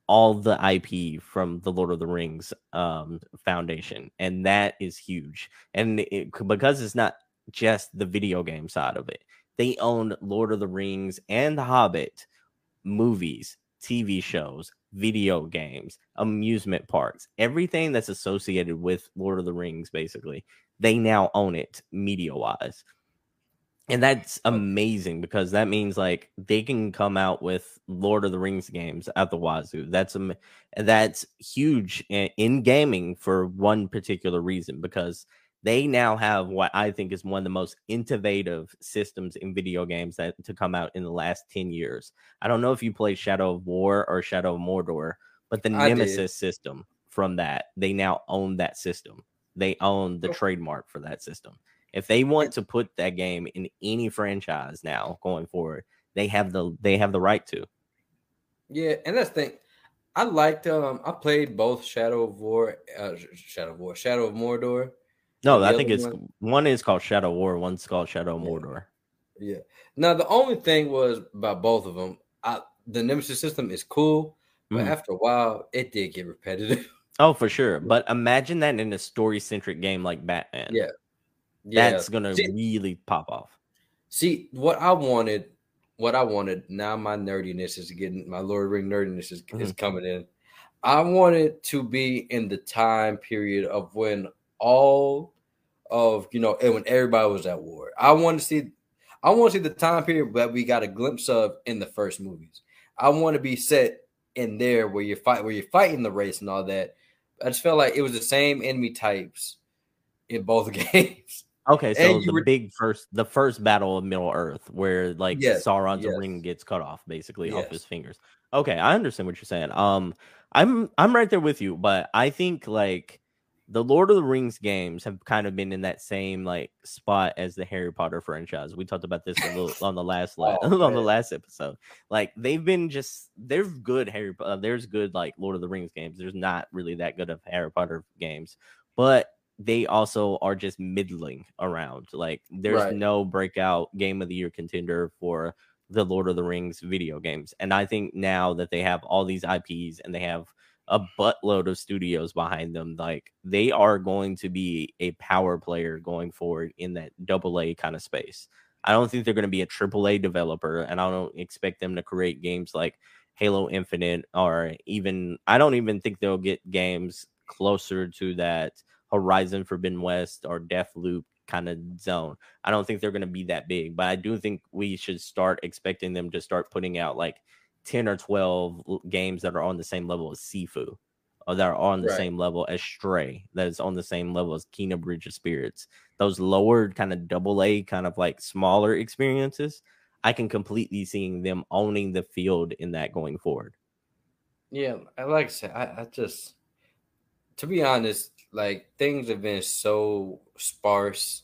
all the IP from the Lord of the Rings um, Foundation, and that is huge. And it, because it's not just the video game side of it, they own Lord of the Rings and The Hobbit movies, TV shows, video games, amusement parks, everything that's associated with Lord of the Rings, basically they now own it media wise. And that's amazing because that means like they can come out with Lord of the Rings games at the Wazoo. That's a that's huge in gaming for one particular reason because they now have what I think is one of the most innovative systems in video games that to come out in the last 10 years. I don't know if you played Shadow of War or Shadow of Mordor, but the I Nemesis did. system from that, they now own that system. They own the trademark for that system. If they want to put that game in any franchise now going forward, they have the they have the right to. Yeah, and that's the thing. I liked um I played both Shadow of War, uh, Shadow of War, Shadow of Mordor. No, I think it's one. one is called Shadow War, one's called Shadow of Mordor. Yeah. Now the only thing was about both of them. I, the Nemesis system is cool, but mm. after a while, it did get repetitive. Oh, for sure. But imagine that in a story centric game like Batman. Yeah. yeah. That's gonna see, really pop off. See, what I wanted, what I wanted, now my nerdiness is getting my Lord Ring nerdiness is, mm-hmm. is coming in. I wanted to be in the time period of when all of you know, and when everybody was at war. I want to see I want to see the time period that we got a glimpse of in the first movies. I want to be set in there where you're fight where you're fighting the race and all that, I just felt like it was the same enemy types in both games. Okay, so the were, big first, the first battle of Middle Earth, where like yes, Sauron's yes. ring gets cut off, basically yes. off his fingers. Okay, I understand what you're saying. Um, I'm I'm right there with you, but I think like the Lord of the Rings games have kind of been in that same like spot as the Harry Potter franchise. We talked about this little, on the last oh, on the last episode. Like they've been just there's good Harry uh, there's good like Lord of the Rings games. There's not really that good of Harry Potter games, but they also are just middling around. Like there's right. no breakout game of the year contender for the Lord of the Rings video games. And I think now that they have all these IPs and they have a buttload of studios behind them. Like they are going to be a power player going forward in that double A kind of space. I don't think they're going to be a triple A developer, and I don't expect them to create games like Halo Infinite or even I don't even think they'll get games closer to that Horizon Forbidden West or Deathloop kind of zone. I don't think they're going to be that big, but I do think we should start expecting them to start putting out like 10 or 12 games that are on the same level as Sifu or that are on the right. same level as Stray, that is on the same level as Kena Bridge of Spirits. Those lower kind of double A, kind of like smaller experiences, I can completely seeing them owning the field in that going forward. Yeah, I like I said, I, I just to be honest, like things have been so sparse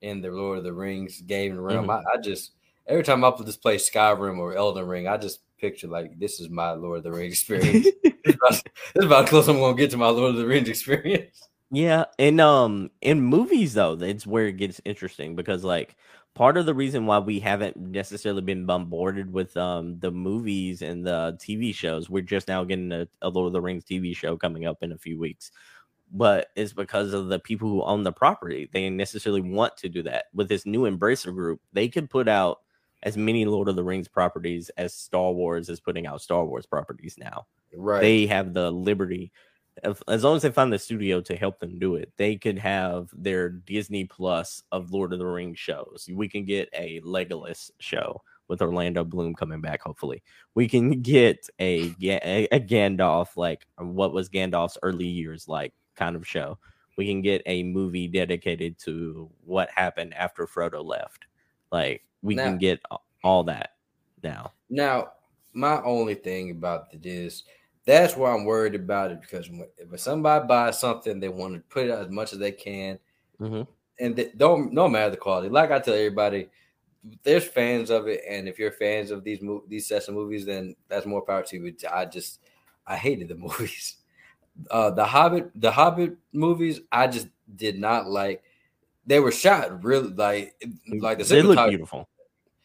in the Lord of the Rings game realm. Mm-hmm. I, I, just every time I just play Skyrim or Elden Ring, I just picture like this is my Lord of the Rings experience. this, about, this about close I'm gonna get to my Lord of the Rings experience. Yeah, and um in movies though, it's where it gets interesting because like part of the reason why we haven't necessarily been bombarded with um the movies and the TV shows, we're just now getting a, a Lord of the Rings TV show coming up in a few weeks. But it's because of the people who own the property. They necessarily want to do that. With this new Embracer group, they could put out as many Lord of the Rings properties as Star Wars is putting out Star Wars properties now. Right. They have the liberty, as long as they find the studio to help them do it, they could have their Disney Plus of Lord of the Rings shows. We can get a Legolas show with Orlando Bloom coming back. Hopefully, we can get a a Gandalf like what was Gandalf's early years like kind of show. We can get a movie dedicated to what happened after Frodo left. Like we now, can get all that now. Now, my only thing about it is that's why I'm worried about it because if somebody buys something, they want to put it out as much as they can, mm-hmm. and they don't no matter the quality. Like I tell everybody, there's fans of it, and if you're fans of these mo- these sets of movies, then that's more power to you. I just I hated the movies. Uh, the Hobbit, the Hobbit movies, I just did not like they were shot really like like the they look beautiful.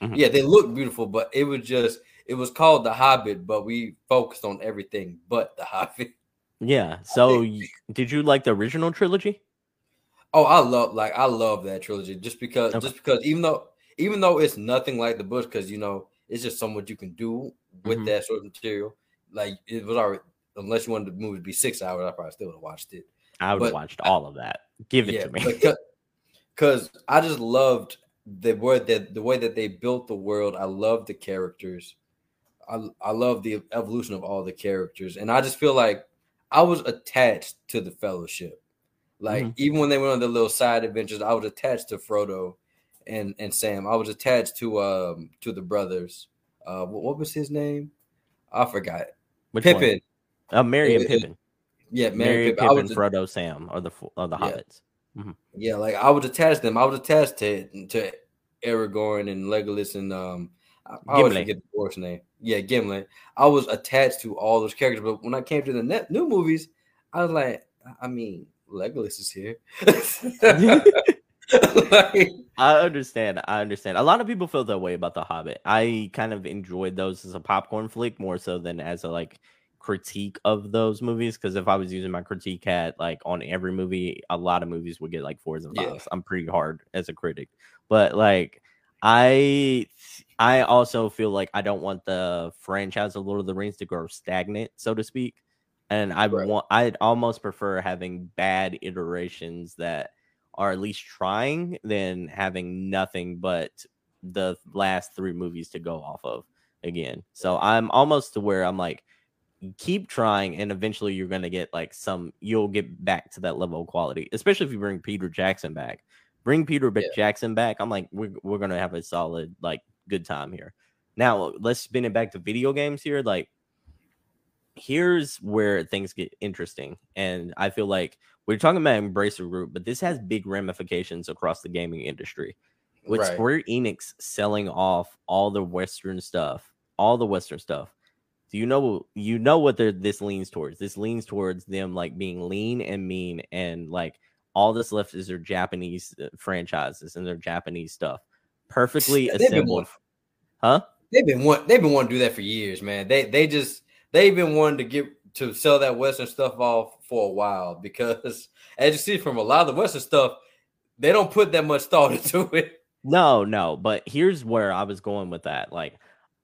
Mm-hmm. Yeah, they look beautiful, but it was just it was called The Hobbit, but we focused on everything but The Hobbit. Yeah. So, did you like the original trilogy? Oh, I love like I love that trilogy just because okay. just because even though even though it's nothing like the book, because you know it's just so much you can do with mm-hmm. that sort of material. Like it was already unless you wanted the movie to be six hours, I probably still would have watched it. I would have watched all of that. Give it yeah, to me. Because I just loved the way that the way that they built the world. I love the characters. I I love the evolution of all the characters, and I just feel like I was attached to the Fellowship. Like mm-hmm. even when they went on their little side adventures, I was attached to Frodo and and Sam. I was attached to um to the brothers. Uh, what, what was his name? I forgot. Which Pippin. Uh, Merry and Pippin. Yeah, Merry, Merry Pippin, Pippin Frodo, Sam, or the or the yeah. Hobbits. Mm-hmm. Yeah, like I was attached to them. I was attached to to Aragorn and Legolas and um I, I always forget the horse name. Yeah, Gimli. I was attached to all those characters, but when I came to the net, new movies, I was like, I mean, Legolas is here. like, I understand. I understand. A lot of people feel that way about The Hobbit. I kind of enjoyed those as a popcorn flick more so than as a like critique of those movies. Because if I was using my critique hat like on every movie, a lot of movies would get like fours and fives. Yeah. I'm pretty hard as a critic, but like I I also feel like I don't want the franchise of Lord of the Rings to grow stagnant, so to speak. And I right. want I'd almost prefer having bad iterations that are at least trying than having nothing but the last three movies to go off of again. So I'm almost to where I'm like, keep trying, and eventually you're gonna get like some. You'll get back to that level of quality, especially if you bring Peter Jackson back. Bring Peter yeah. Jackson back. I'm like, we're we're gonna have a solid like good time here. Now let's spin it back to video games here. Like, here's where things get interesting, and I feel like we're talking about Embracer Group, but this has big ramifications across the gaming industry. With right. Square Enix selling off all the Western stuff, all the Western stuff. Do you know you know what this leans towards? This leans towards them like being lean and mean and like all this left is their Japanese uh, franchises and their Japanese stuff. Perfectly assembled. huh? They've been want they've been wanting to do that for years, man. They they just they've been wanting to get to sell that Western stuff off for a while because as you see from a lot of the Western stuff, they don't put that much thought into it. No, no, but here's where I was going with that. Like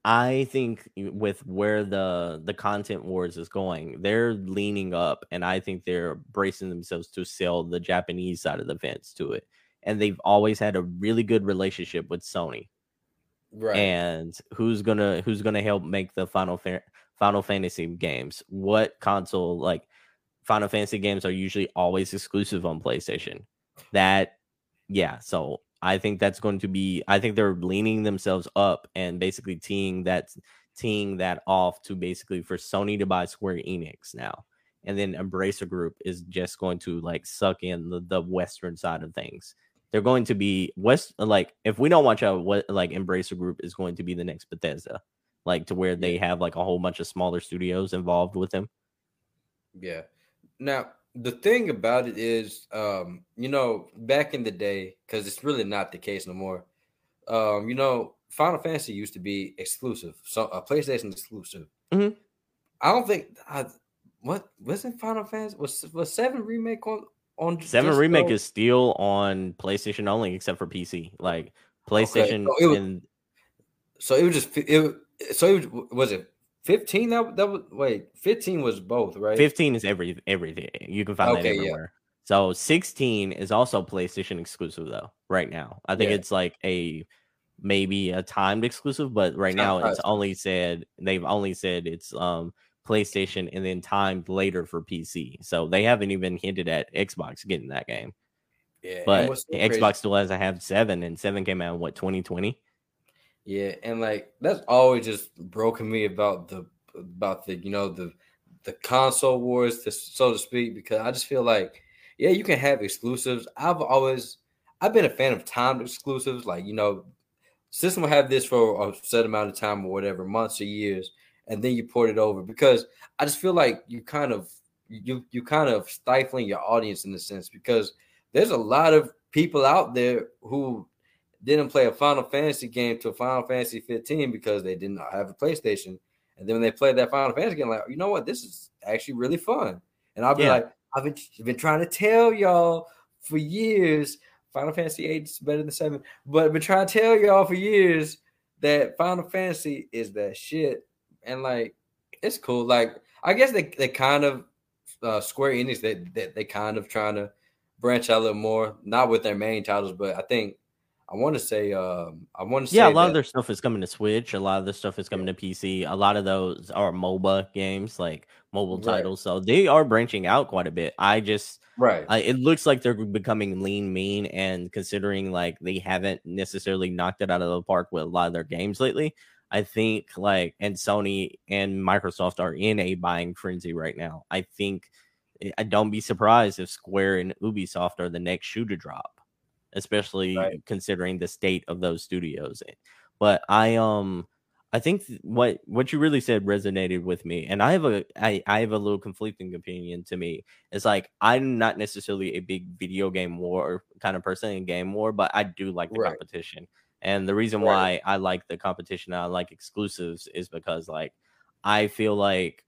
I think with where the the content wars is going, they're leaning up, and I think they're bracing themselves to sell the Japanese side of the fence to it. And they've always had a really good relationship with Sony, right? And who's gonna who's gonna help make the Final Fa- Final Fantasy games? What console like Final Fantasy games are usually always exclusive on PlayStation? That yeah, so I think that's going to be. I think they're leaning themselves up and basically teeing that teeing that off to basically for Sony to buy Square Enix now, and then Embracer Group is just going to like suck in the, the Western side of things. They're going to be West like if we don't watch out, what like Embracer Group is going to be the next Bethesda, like to where they have like a whole bunch of smaller studios involved with them. Yeah. Now the thing about it is, um, you know, back in the day, because it's really not the case no more. Um, you know, Final Fantasy used to be exclusive, so a PlayStation exclusive. Mm-hmm. I don't think I, what wasn't Final Fantasy was was seven remake on on seven remake is still on PlayStation only, except for PC. Like PlayStation okay. so, it was, and so it was just it. So it was, was it 15 that, that was wait 15 was both right? 15 is every everything. You can find okay, that everywhere. Yeah. so 16 is also playstation exclusive though right now. I think yeah. it's like a maybe a timed exclusive but right now it's only said they've only said it's um playstation and then timed later for pc so they haven't even hinted at xbox getting that game. Yeah but xbox crazy. still has to have seven and seven came out in what 2020 yeah, and like that's always just broken me about the about the you know the the console wars, to, so to speak, because I just feel like yeah, you can have exclusives. I've always I've been a fan of timed exclusives, like you know, system will have this for a set amount of time or whatever, months or years, and then you port it over because I just feel like you kind of you you kind of stifling your audience in a sense because there's a lot of people out there who didn't play a Final Fantasy game to a Final Fantasy 15 because they didn't have a PlayStation. And then when they played that Final Fantasy game, like, you know what, this is actually really fun. And I'll be yeah. like, I've been, been trying to tell y'all for years, Final Fantasy 8 is better than 7, but I've been trying to tell y'all for years that Final Fantasy is that shit. And like, it's cool. Like, I guess they, they kind of uh, Square Enix they, they, they kind of trying to branch out a little more, not with their main titles, but I think I want to say, um, I want to yeah, a lot that, of their stuff is coming to Switch. A lot of their stuff is coming to PC. A lot of those are MOBA games, like mobile right. titles. So they are branching out quite a bit. I just, right, I, it looks like they're becoming lean, mean, and considering like they haven't necessarily knocked it out of the park with a lot of their games lately. I think like, and Sony and Microsoft are in a buying frenzy right now. I think I eh, don't be surprised if Square and Ubisoft are the next shoe to drop especially right. considering the state of those studios. But I um I think what what you really said resonated with me, and I have a I, I have a little conflicting opinion to me. It's like I'm not necessarily a big video game war kind of person in game war, but I do like the right. competition. And the reason right. why I like the competition, I like exclusives, is because like I feel like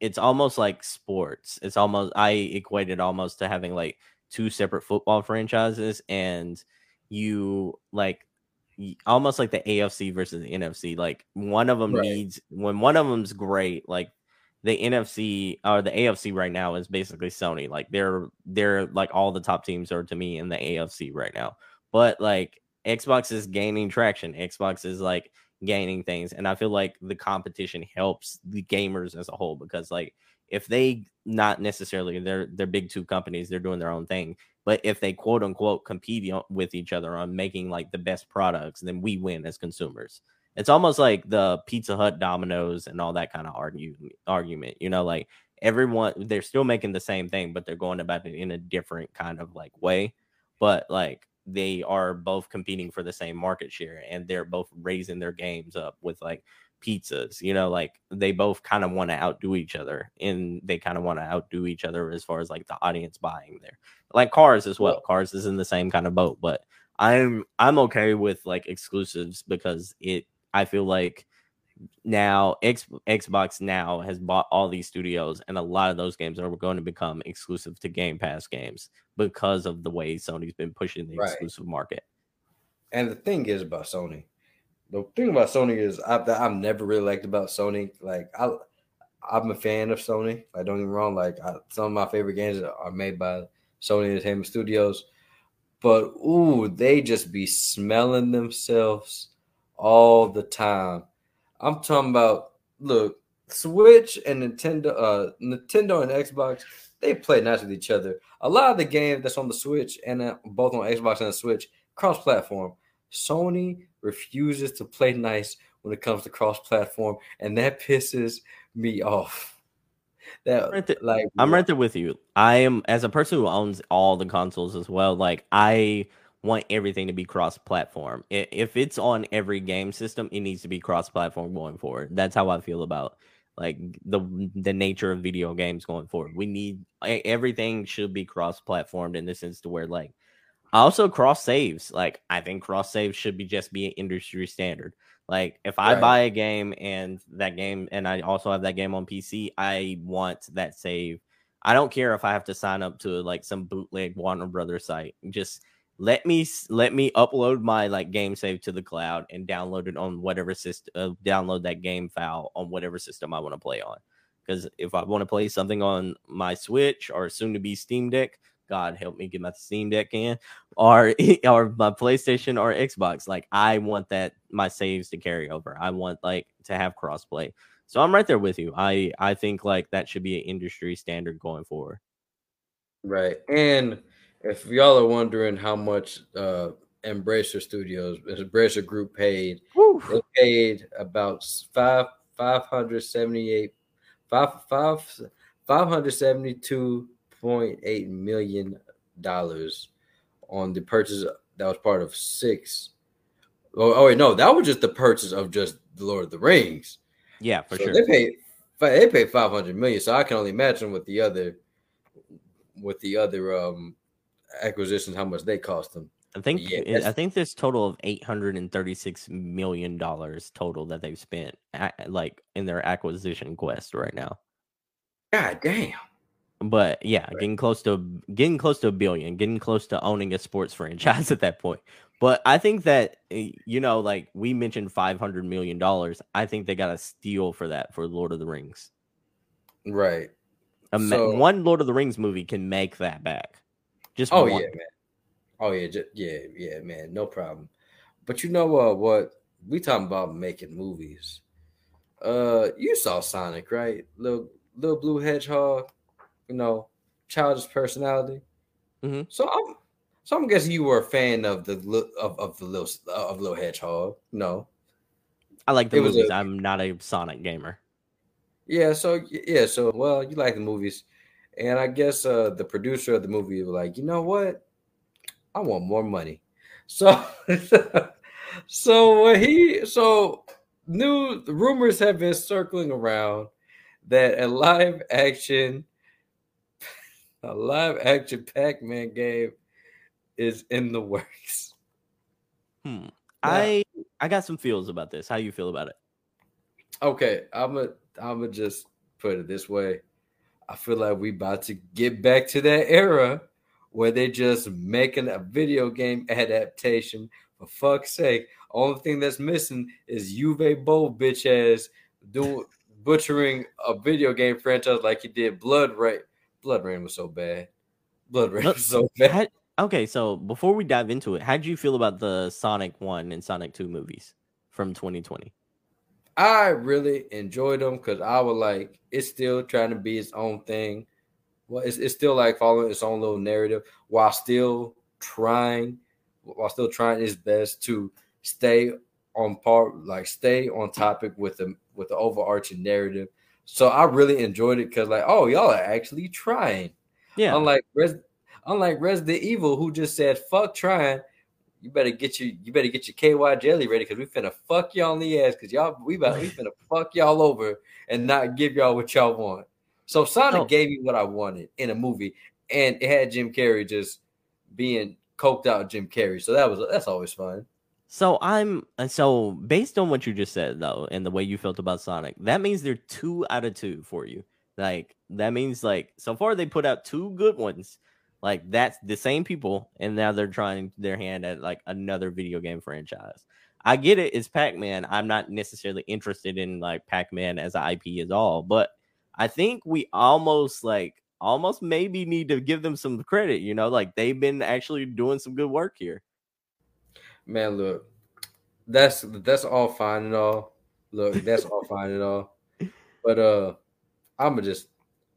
it's almost like sports. It's almost I equate it almost to having like two separate football franchises and you like almost like the AFC versus the NFC. Like one of them right. needs when one of them's great, like the NFC or the AFC right now is basically Sony. Like they're they're like all the top teams are to me in the AFC right now. But like Xbox is gaining traction. Xbox is like gaining things and I feel like the competition helps the gamers as a whole because like if they not necessarily they're they're big two companies they're doing their own thing but if they quote unquote compete with each other on making like the best products then we win as consumers. It's almost like the pizza hut dominoes and all that kind of argue, argument you know like everyone they're still making the same thing but they're going about it in a different kind of like way but like they are both competing for the same market share and they're both raising their games up with like pizzas you know like they both kind of want to outdo each other and they kind of want to outdo each other as far as like the audience buying there like cars as well cars is in the same kind of boat but i'm i'm okay with like exclusives because it i feel like now X, xbox now has bought all these studios and a lot of those games are going to become exclusive to game pass games because of the way sony's been pushing the right. exclusive market and the thing is about sony the thing about Sony is I, I've never really liked about Sony. Like I, I'm a fan of Sony. I don't get me wrong. Like I, some of my favorite games are made by Sony Entertainment Studios, but ooh, they just be smelling themselves all the time. I'm talking about look, Switch and Nintendo, uh, Nintendo and Xbox, they play nice with each other. A lot of the games that's on the Switch and uh, both on Xbox and the Switch cross-platform. Sony refuses to play nice when it comes to cross platform, and that pisses me off. That right there, like I'm right there with you. I am as a person who owns all the consoles as well. Like I want everything to be cross platform. If it's on every game system, it needs to be cross platform going forward. That's how I feel about like the the nature of video games going forward. We need everything should be cross platformed in the sense to where like also, cross saves. Like I think cross saves should be just be an industry standard. Like if I right. buy a game and that game, and I also have that game on PC, I want that save. I don't care if I have to sign up to like some bootleg Warner Brothers site. Just let me let me upload my like game save to the cloud and download it on whatever system. Uh, download that game file on whatever system I want to play on. Because if I want to play something on my Switch or soon to be Steam Deck, God help me get my Steam Deck in or or my PlayStation or Xbox. Like I want that my saves to carry over. I want like to have crossplay. So I'm right there with you. I I think like that should be an industry standard going forward. Right. And if y'all are wondering how much uh Embracer Studios, Embracer Group paid, Woo. they paid about five five hundred seventy eight five five five hundred seventy two $6.8 million on the purchase that was part of six. Oh, oh wait, no, that was just the purchase of just the Lord of the Rings. Yeah, for so sure. They paid they paid 500 million, so I can only imagine with the other with the other um acquisitions, how much they cost them. I think Yeah, I think this total of eight hundred and thirty six million dollars total that they've spent a- like in their acquisition quest right now. God damn. But yeah, Right. getting close to getting close to a billion, getting close to owning a sports franchise at that point. But I think that eh, you know, like we mentioned, five hundred million dollars. I think they got a steal for that for Lord of the Rings. Right. So- one Lord of the Rings movie can make that back. Just Oh one. yeah, man. Oh yeah, ju- yeah, yeah, man. No problem. But you know uh, what? We talking about making movies. Uh, you saw Sonic, right? Little little blue hedgehog. You know, childish personality. Mhm. So I'm, so I'm guessing you were a fan of the of of the little of little hedgehog. No. I like the It movies. I'm not a Sonic gamer. Yeah, so yeah, so well, you like the movies, and I guess uh the producer of the movie was like, you know what, I want more money. So, so what he so new rumors have been circling around that a live action, a live action Pac-Man game is in the works. Hmm. I I got some feels about this. How you feel about it? Okay, I'm gonna I'm gonna just put it this way. I feel like we about to get back to that era where they just making a video game adaptation. For fuck's sake, only thing that's missing is Uwe Boll bitch ass doing butchering a video game franchise like he did BloodRayne. BloodRayne was so bad. BloodRayne was so bad. Okay, so before we dive into it, how did you feel about the Sonic 1 and Sonic 2 movies from 2020? I really enjoyed them because I was like, it's still trying to be its own thing. Well, it's, it's still like following its own little narrative while still trying, while still trying its best to stay on par, like stay on topic with the with the overarching narrative. So I really enjoyed it because like, oh, y'all are actually trying. Yeah. Unlike Res, unlike Resident Evil, who just said fuck trying. You better get your you better get your KY jelly ready because we finna fuck y'all in the ass because y'all we about we finna fuck y'all over and not give y'all what y'all want. So Sonic No. gave me what I wanted in a movie, and it had Jim Carrey just being coked out Jim Carrey. So that was that's always fun. So I'm and so based on what you just said though, and the way you felt about Sonic, that means they're two out of two for you. Like that means like so far they put out two good ones. Like that's the same people, and now they're trying their hand at like another video game franchise. I get it, it's Pac-Man. I'm not necessarily interested in like Pac-Man as an IP at all, but I think we almost like almost maybe need to give them some credit, you know, like they've been actually doing some good work here. Man, look, that's that's all fine and all. Look, that's all fine and all. But uh, I'm gonna just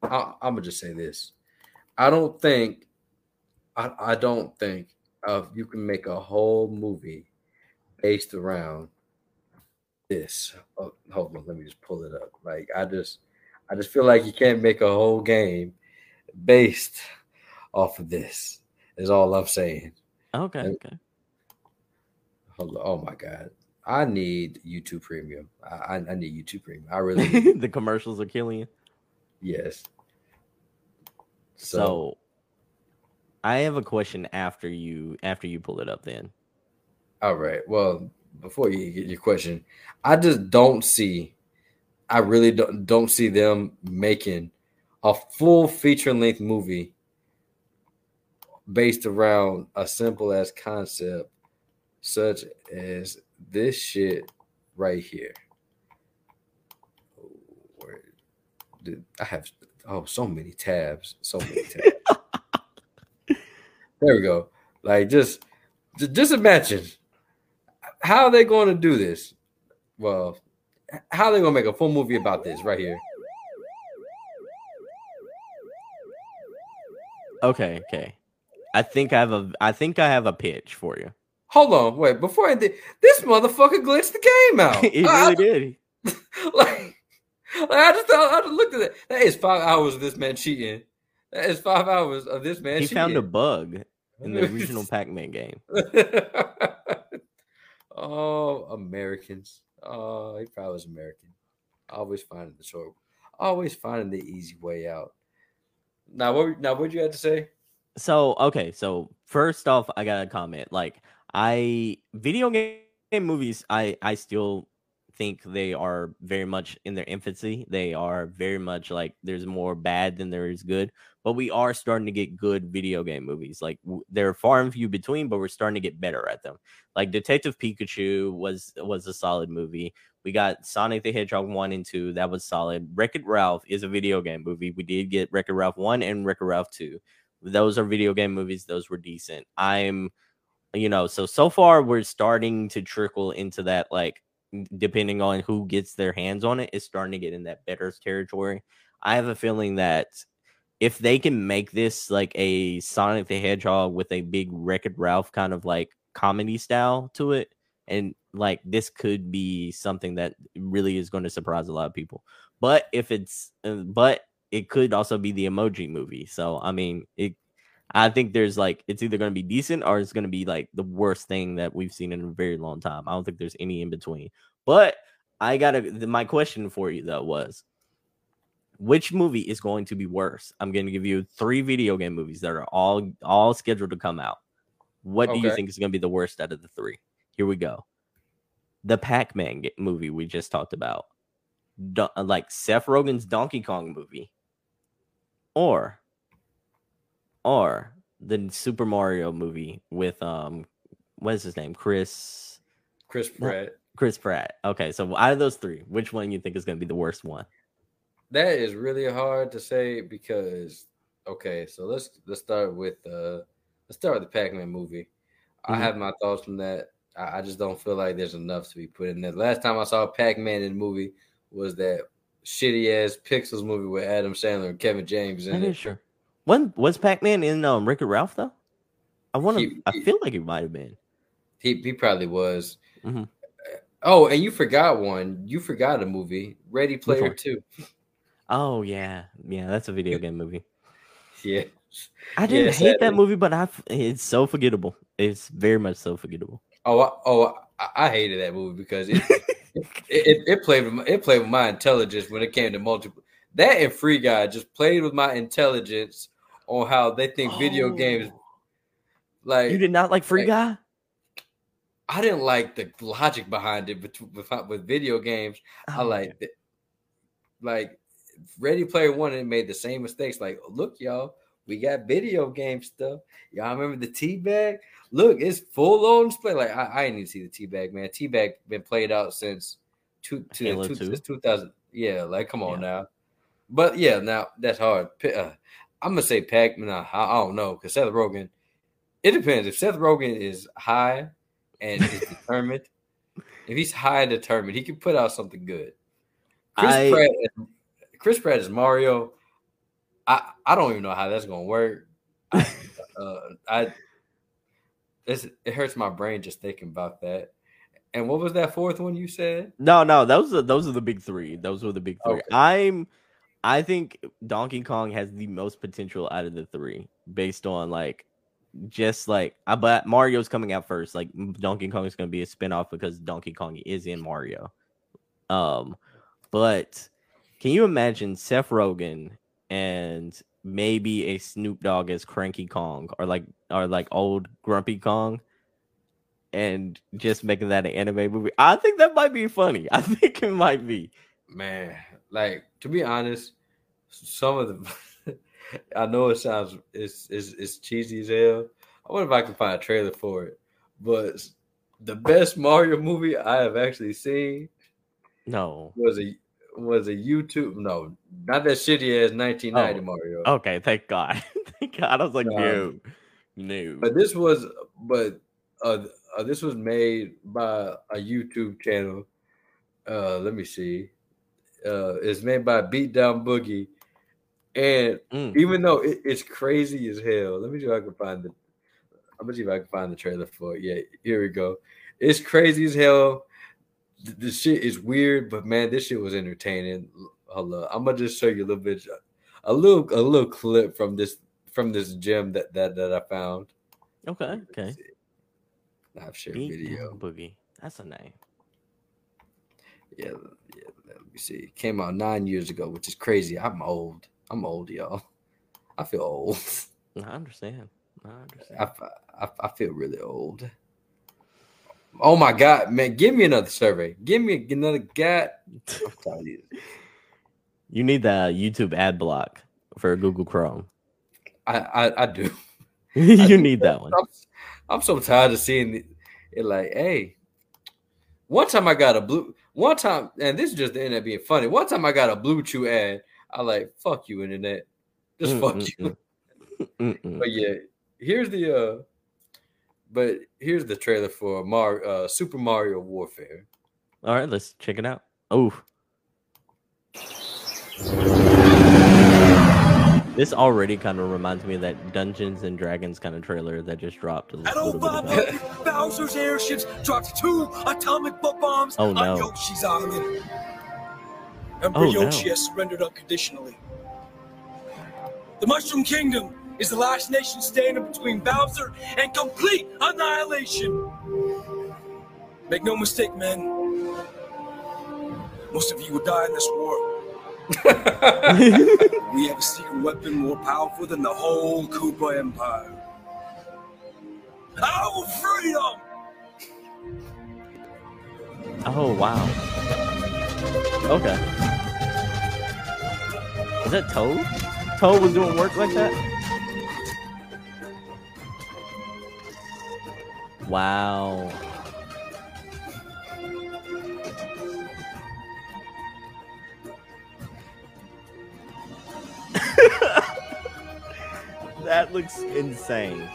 I, I'm gonna just say this. I don't think I I don't think uh, you can make a whole movie based around this. Oh, hold on, let me just pull it up. Like I just I just feel like you can't make a whole game based off of this. Is all I'm saying. Okay, And- okay. Hold on. Oh my god. I need YouTube Premium. I, I, need YouTube Premium. I really the commercials are killing you. yes. So, So, I have a question after you after you pull it up then. all right. Well, before you get your question, I just don't see. I really don't don't see them making a full feature length movie based around a simple as concept such as this shit right here. Where did I have oh so many tabs, so many tabs. there we go. Like just just imagine how are they going to do this? Well, how are they going to make a full movie about this right here? Okay, okay. I think I have a I think I have a pitch for you. Hold on, wait. Before I did, this motherfucker glitched the game out. I- really did. like, like, I just thought, I just looked at it. That is five hours of this man cheating. That is five hours of this man He cheating. found a bug in the original Pac-Man game. oh, Americans. Oh, he probably was American. Always finding the short, always finding the easy way out. Now, what? Now, what you had to say? So okay, so first off, I gotta comment. Like I video game movies, I I still think they are very much in their infancy. They are very much like there's more bad than there is good, but we are starting to get good video game movies. Like w- they're far and few between, but we're starting to get better at them. Like Detective Pikachu was was a solid movie. We got Sonic the Hedgehog 1 and 2. That was solid. Wreck It Ralph is a video game movie. We did get Wreck It Ralph 1 and Wreck It Ralph 2. Those are video game movies. Those were decent. I'm, you know, so so far we're starting to trickle into that, like, depending on who gets their hands on it, is starting to get in that better territory. I have a feeling that if they can make this like a Sonic the Hedgehog with a big Wreck It Ralph kind of like comedy style to it, and like this could be something that really is going to surprise a lot of people. But if it's, uh, but it could also be the emoji movie. So I mean, it. I think there's like it's either going to be decent or it's going to be like the worst thing that we've seen in a very long time. I don't think there's any in between. But I got to my question for you though was which movie is going to be worse? I'm going to give you three video game movies that are all all scheduled to come out. What do you think is going to be the worst out of the three? Here we go. The Pac-Man movie we just talked about, Do- like Seth Rogen's Donkey Kong movie, or or the Super Mario movie with um, what is his name? Chris Chris Pratt. Chris Pratt. Okay, so out of those three, which one you think is going to be the worst one? That is really hard to say because okay, so let's let's start with uh let's start with the Pac-Man movie. I Mhm. have my thoughts from that. I, I just don't feel like there's enough to be put in there. Last time I saw Pac-Man in the movie was that shitty ass Pixels movie with Adam Sandler and Kevin James in That it. sure. When was Pac-Man in um Wreck-It Ralph though? I want to. I feel like it might have been. He he probably was. Mhm. Oh, and you forgot one. You forgot a movie, Ready Player? Two. Oh yeah, yeah. That's a video game movie. Yeah, I didn't Yeah, hate that movie, but I. It's so forgettable. It's very much so forgettable. Oh, I, oh, I, I hated that movie because it, it, it it played with my, it played with my intelligence when it came to multiple. That and Free Guy just played with my intelligence on how they think video games. Oh, Like You did not like Free like- Guy? I didn't like the logic behind it, but with, with video games, I Oh, like it. Like Ready Player One, it made the same mistakes. Like, look, y'all, we got video game stuff. Y'all remember the tea bag? Look, it's full on display. Like, I, I didn't even see the tea bag, man. Tea bag been played out since two, two, two, 2? since 2000. Yeah, like, come on Yeah. now. But yeah, now that's hard. Uh, I'm gonna say Pac. No, I, I don't know because Seth Rogen. It depends. If Seth Rogen is high and is determined, if he's high and determined, he can put out something good. Chris I- Pratt, is- Chris Pratt is Mario. I I don't even know how that's gonna work. I, uh, I it's, it hurts my brain just thinking about that. And what was that fourth one you said? No, no, those are those are the big three. Those were the big three. Okay. I'm I think Donkey Kong has the most potential out of the three, based on like just like I but Mario's coming out first. Like Donkey Kong is gonna be a spinoff because Donkey Kong is in Mario. Um, but can you imagine Seth Rogen and maybe a Snoop Dogg as Cranky Kong or like or like old Grumpy Kong? And just making that an anime movie, I think that might be funny. I think it might be. Man, like to be honest, some of the I know it sounds it's it's, it's cheesy as hell. I wonder if I can find a trailer for it. But the best Mario movie I have actually seen No. was a was a YouTube no, not that shitty ass 1990 Oh. Mario. Okay, thank God. thank God. I was like, Um, no, no. But this was but uh, uh this was made by a YouTube channel. Uh let me see. Uh it's made by Beatdown Boogie. And Mm. even though it, it's crazy as hell, let me see if I can find the I'm gonna see if I can find the trailer for it. Yeah, here we go. It's crazy as hell. The, the shit is weird, but man, this shit was entertaining. Hold up. I'm gonna just show you a little bit, a little, a little clip from this from this gem that that that I found. Okay, okay. I've shared Beat video. Boogie. That's a name. Yeah, yeah. Let me see. It Came out nine years ago, which is crazy. I'm old. I'm old, y'all. I feel old. I understand. I understand. I, I, I feel really old. Oh my god, man! Give me another survey. Give me another god. You. You need the YouTube ad block for Google Chrome. I I, I do. you need that one. I'm, I'm so tired of seeing it, it. Like, hey, one time I got a blue. One time, and this is just the internet being funny. One time I got a Blue Chew ad. I like, fuck you, internet. Just mm, fuck mm, you. Mm. but yeah, here's the uh but here's the trailer for Mar uh Super Mario Warfare. All right, let's check it out. Oh. This already kind of reminds me of that Dungeons and Dragons kind of trailer that just dropped. A At Obama, Bowser's airships dropped two atomic butt bombs oh, no. on Yoshi's island. Emperor Oh, no. Yoshi has surrendered unconditionally. The Mushroom Kingdom is the last nation standing between Bowser and complete annihilation. Make no mistake, men. Most of you will die in this war. We have a secret weapon more powerful than the whole Koopa Empire. Our freedom! Oh wow. Okay. Is that Toad? Toad was doing work like that? Wow. that looks insane.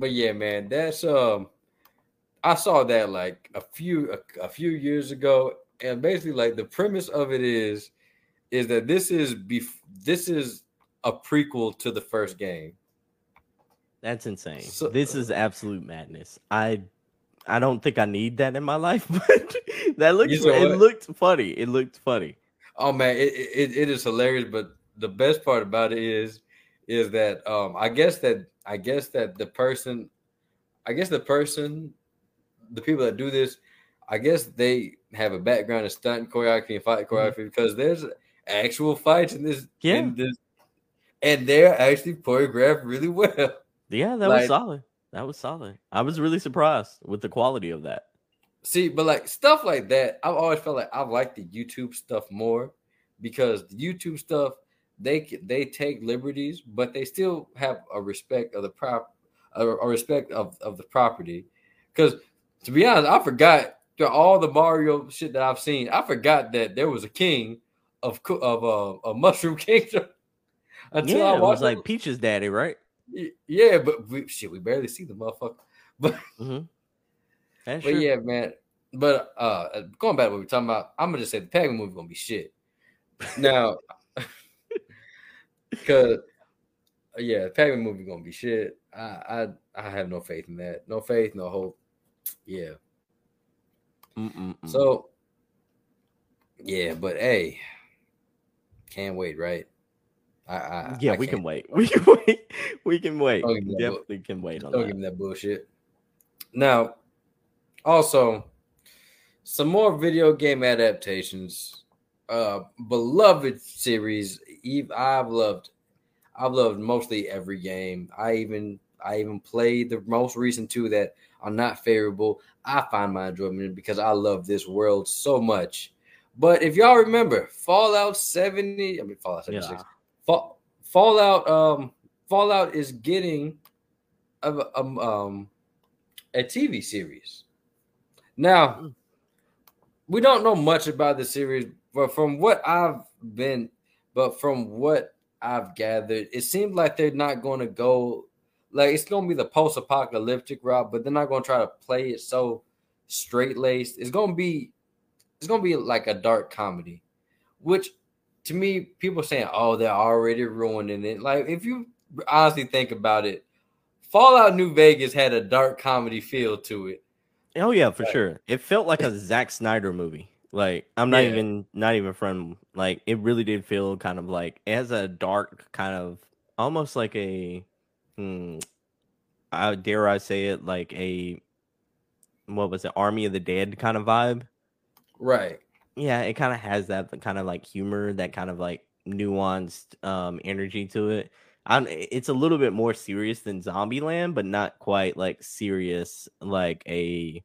But yeah, man, that's um I saw that like a few a, a few years ago, and basically like the premise of it is is that this is bef- this is a prequel to the first game. That's insane. So- this is absolute madness. I I don't think I need that in my life, but that looks You saw it looked funny. It looked funny. Oh man, it, it it is hilarious. But the best part about it is is that um I guess that I guess that the person I guess the person the people that do this, I guess they have a background in stunt choreography and fight choreography mm-hmm. because there's actual fights in this Yeah. in this and they're actually choreographed really well. Yeah, that Like- was solid. That was solid. I was really surprised with the quality of that. See, but like stuff like that, I've always felt like I like the YouTube stuff more because the YouTube stuff they they take liberties, but they still have a respect of the prop, a, a respect of, of the property. Because to be honest, I forgot through all the Mario shit that I've seen, I forgot that there was a king of co- of uh, a Mushroom Kingdom until yeah, I it was watched like Peach's daddy, right? Yeah, but we, shit, we barely see the motherfucker. But Mm-hmm. But true. yeah, man. But uh going back to what we're talking about, I'm gonna just say the Pac-Man movie gonna be shit. Now, cause uh, yeah, the Pac-Man movie gonna be shit. I I I have no faith in that. No faith, no hope. Yeah. Mm-mm-mm. So yeah, but hey, can't wait, right? I, I yeah, I we can't- wait. We can wait. We can wait. Don't give me that. Definitely can wait on Don't that. give me that bullshit. Now, also, some more video game adaptations. Uh, beloved series. Eve, I've loved. I've loved mostly every game. I even I even played the most recent two that are not favorable. I find my enjoyment because I love this world so much. But if y'all remember, Fallout 70, I mean Fallout 76, Yeah. Fa- Fallout um Fallout is getting a, um, um a TV series. Now, we don't know much about the series, but from what I've been, but from what I've gathered, it seems like they're not going to go like it's going to be the post-apocalyptic route, but they're not going to try to play it so straight-laced. It's going to be it's going to be like a dark comedy, which to me, people saying, "Oh, they're already ruining it." Like, if you honestly think about it, Fallout New Vegas had a dark comedy feel to it. Oh yeah, for Right. sure. It felt like a Zack Snyder movie. Like I'm not Yeah. even not even from like it really did feel kind of like it has a dark kind of almost like a hmm, I dare I say it like a what was it Army of the Dead kind of vibe. Right. Yeah, it kind of has that kind of like humor, that kind of like nuanced um energy to it. I'm, it's a little bit more serious than Zombieland, but not quite like serious like a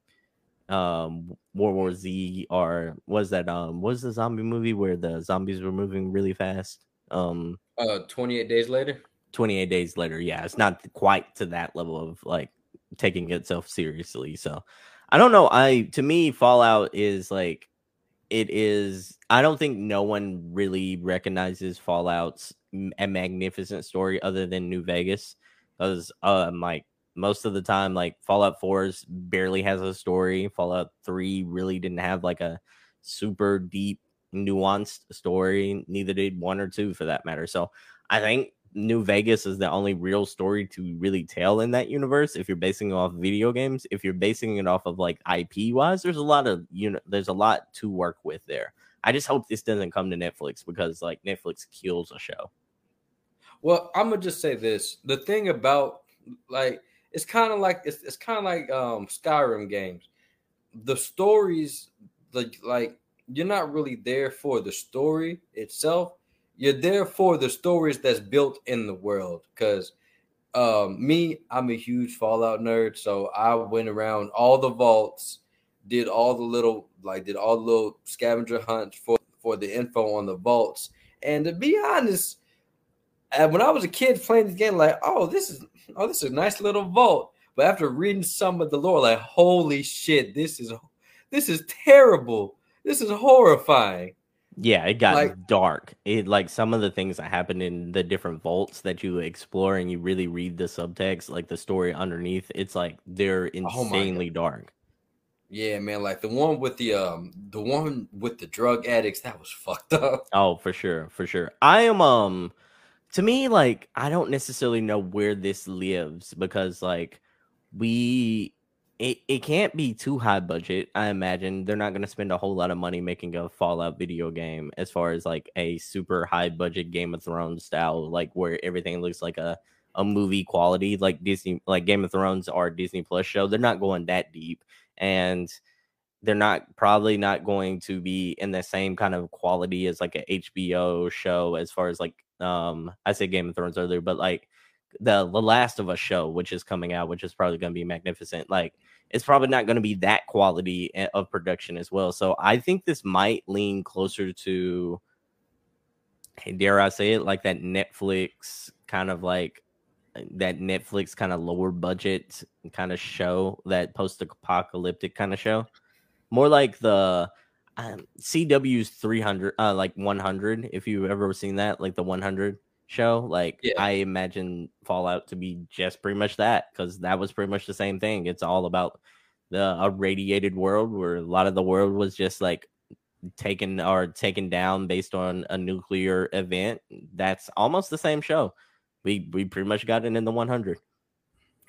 um World War Z or was that um was the zombie movie where the zombies were moving really fast? Um Uh, 28 days later. 28 days later. Yeah, it's not quite to that level of like taking itself seriously. So I don't know. I to me, Fallout is like it is. I don't think no one really recognizes Fallout's a magnificent story other than New Vegas because um like most of the time like Fallout 4's barely has a story. Fallout 3 really didn't have like a super deep nuanced story. Neither did one or two for that matter. So I think New Vegas is the only real story to really tell in that universe. If you're basing it off video games, if you're basing it off of like IP wise, there's a lot of you know, there's a lot to work with there. I just hope this doesn't come to Netflix because like Netflix kills a show. Well, I'm gonna just say this: the thing about like it's kind of like it's, it's kind of like um Skyrim games. The stories, the like, you're not really there for the story itself. You're there for the stories that's built in the world. Because um, me, I'm a huge Fallout nerd, so I went around all the vaults, did all the little like did all the little scavenger hunts for for the info on the vaults. And to be honest, when I was a kid playing this game, like, oh, this is oh, this is a nice little vault. But after reading some of the lore, like, holy shit, this is this is terrible. This is horrifying. Yeah, it got Like- dark. It like some of the things that happen in the different vaults that you explore and you really read the subtext, like the story underneath. It's like they're Oh insanely dark. Yeah, man, like the one with the um the one with the drug addicts, that was fucked up. Oh, for sure, for sure. I am um to me like I don't necessarily know where this lives because like we it, it can't be too high budget. I imagine they're not going to spend a whole lot of money making a Fallout video game as far as like a super high budget Game of Thrones style like where everything looks like a a movie quality like Disney like Game of Thrones or Disney Plus show. They're not going that deep and they're not probably not going to be in the same kind of quality as like a HBO show as far as like um I said Game of Thrones earlier, but like the the Last of Us show, which is coming out, which is probably going to be magnificent. Like it's probably not going to be that quality of production as well. So I think this might lean closer to, dare I say it, like that Netflix kind of like that Netflix kind of lower budget kind of show, that post apocalyptic kind of show. More like the um, CW's 300, uh, like 100, if you've ever seen that, like the 100 show. Like, Yeah. I imagine Fallout to be just pretty much that because that was pretty much the same thing. It's all about the irradiated world where a lot of the world was just like taken or taken down based on a nuclear event. That's almost the same show. We we pretty much got it in the 100.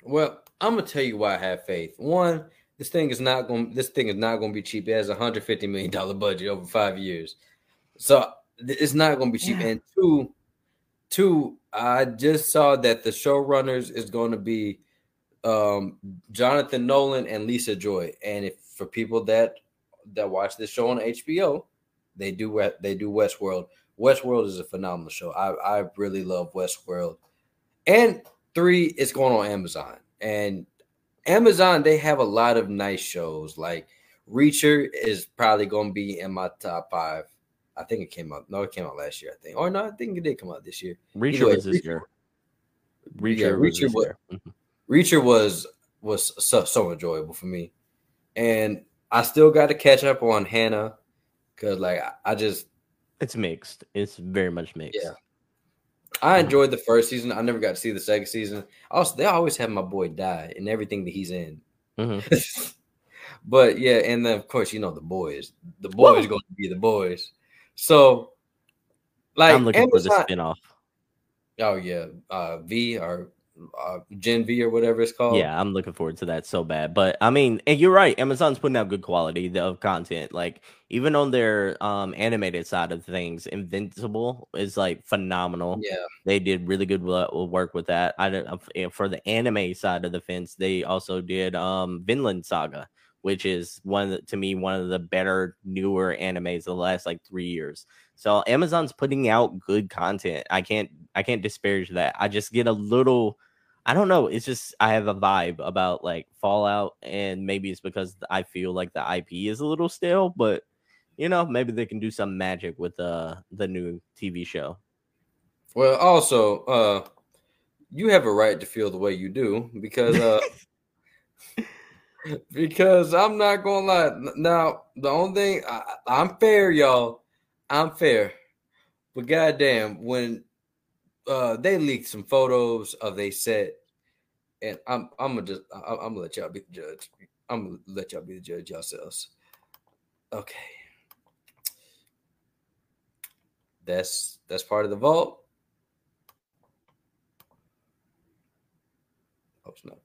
Well, I'm gonna tell you why I have faith. One, this thing is not going. This thing is not going to be cheap. It has a hundred fifty million dollar budget over five years, so it's not going to be cheap. Yeah. And two, two, I just saw that the showrunners is going to be um, Jonathan Nolan and Lisa Joy. And if for people that that watch this show on HBO, they do they do Westworld. Westworld is a phenomenal show. I I really love Westworld. And three, it's going on Amazon. And Amazon, they have a lot of nice shows. Like Reacher is probably going to be in my top five. I think it came out. No, it came out last year. I think. Or no, I think it did come out this year. Reacher way, was this Reacher- year. Yeah, Reacher, was Reacher was-. Reacher was was so, so enjoyable for me, and I still got to catch up on Hanna because like I, I just It's mixed. It's very much mixed. Yeah. I enjoyed the first season. I never got to see the second season. Also, they always have my boy die in everything that he's in. Mhm. but yeah, and then of course you know the boys. The boys Woo! going to be the boys. So like I'm looking for the Amazon- spinoff. Oh yeah, uh, V or uh, Gen V or whatever it's called. Yeah, I'm looking forward to that so bad. But I mean, and you're right. Amazon's putting out good quality of content. Like even on their um animated side of things, Invincible is like phenomenal. Yeah, they did really good work with that. I don't for the anime side of the fence. They also did um Vinland Saga, which is one the, to me one of the better newer animes of the last like three years. So Amazon's putting out good content. I can't I can't disparage that. I just get a little I don't know. It's just I have a vibe about like Fallout, and maybe it's because I feel like the IP is a little stale, but you know, maybe they can do some magic with uh the new TV show. Well, also, uh you have a right to feel the way you do because uh because I'm not gonna lie. Now, the only thing I, I'm fair, y'all. I'm fair, but goddamn, when uh, they leaked some photos of they set, and I'm I'm gonna just I'm, I'm gonna let y'all be the judge. I'm gonna let y'all be the judge yourselves. Okay, that's that's part of the vault. Oh no.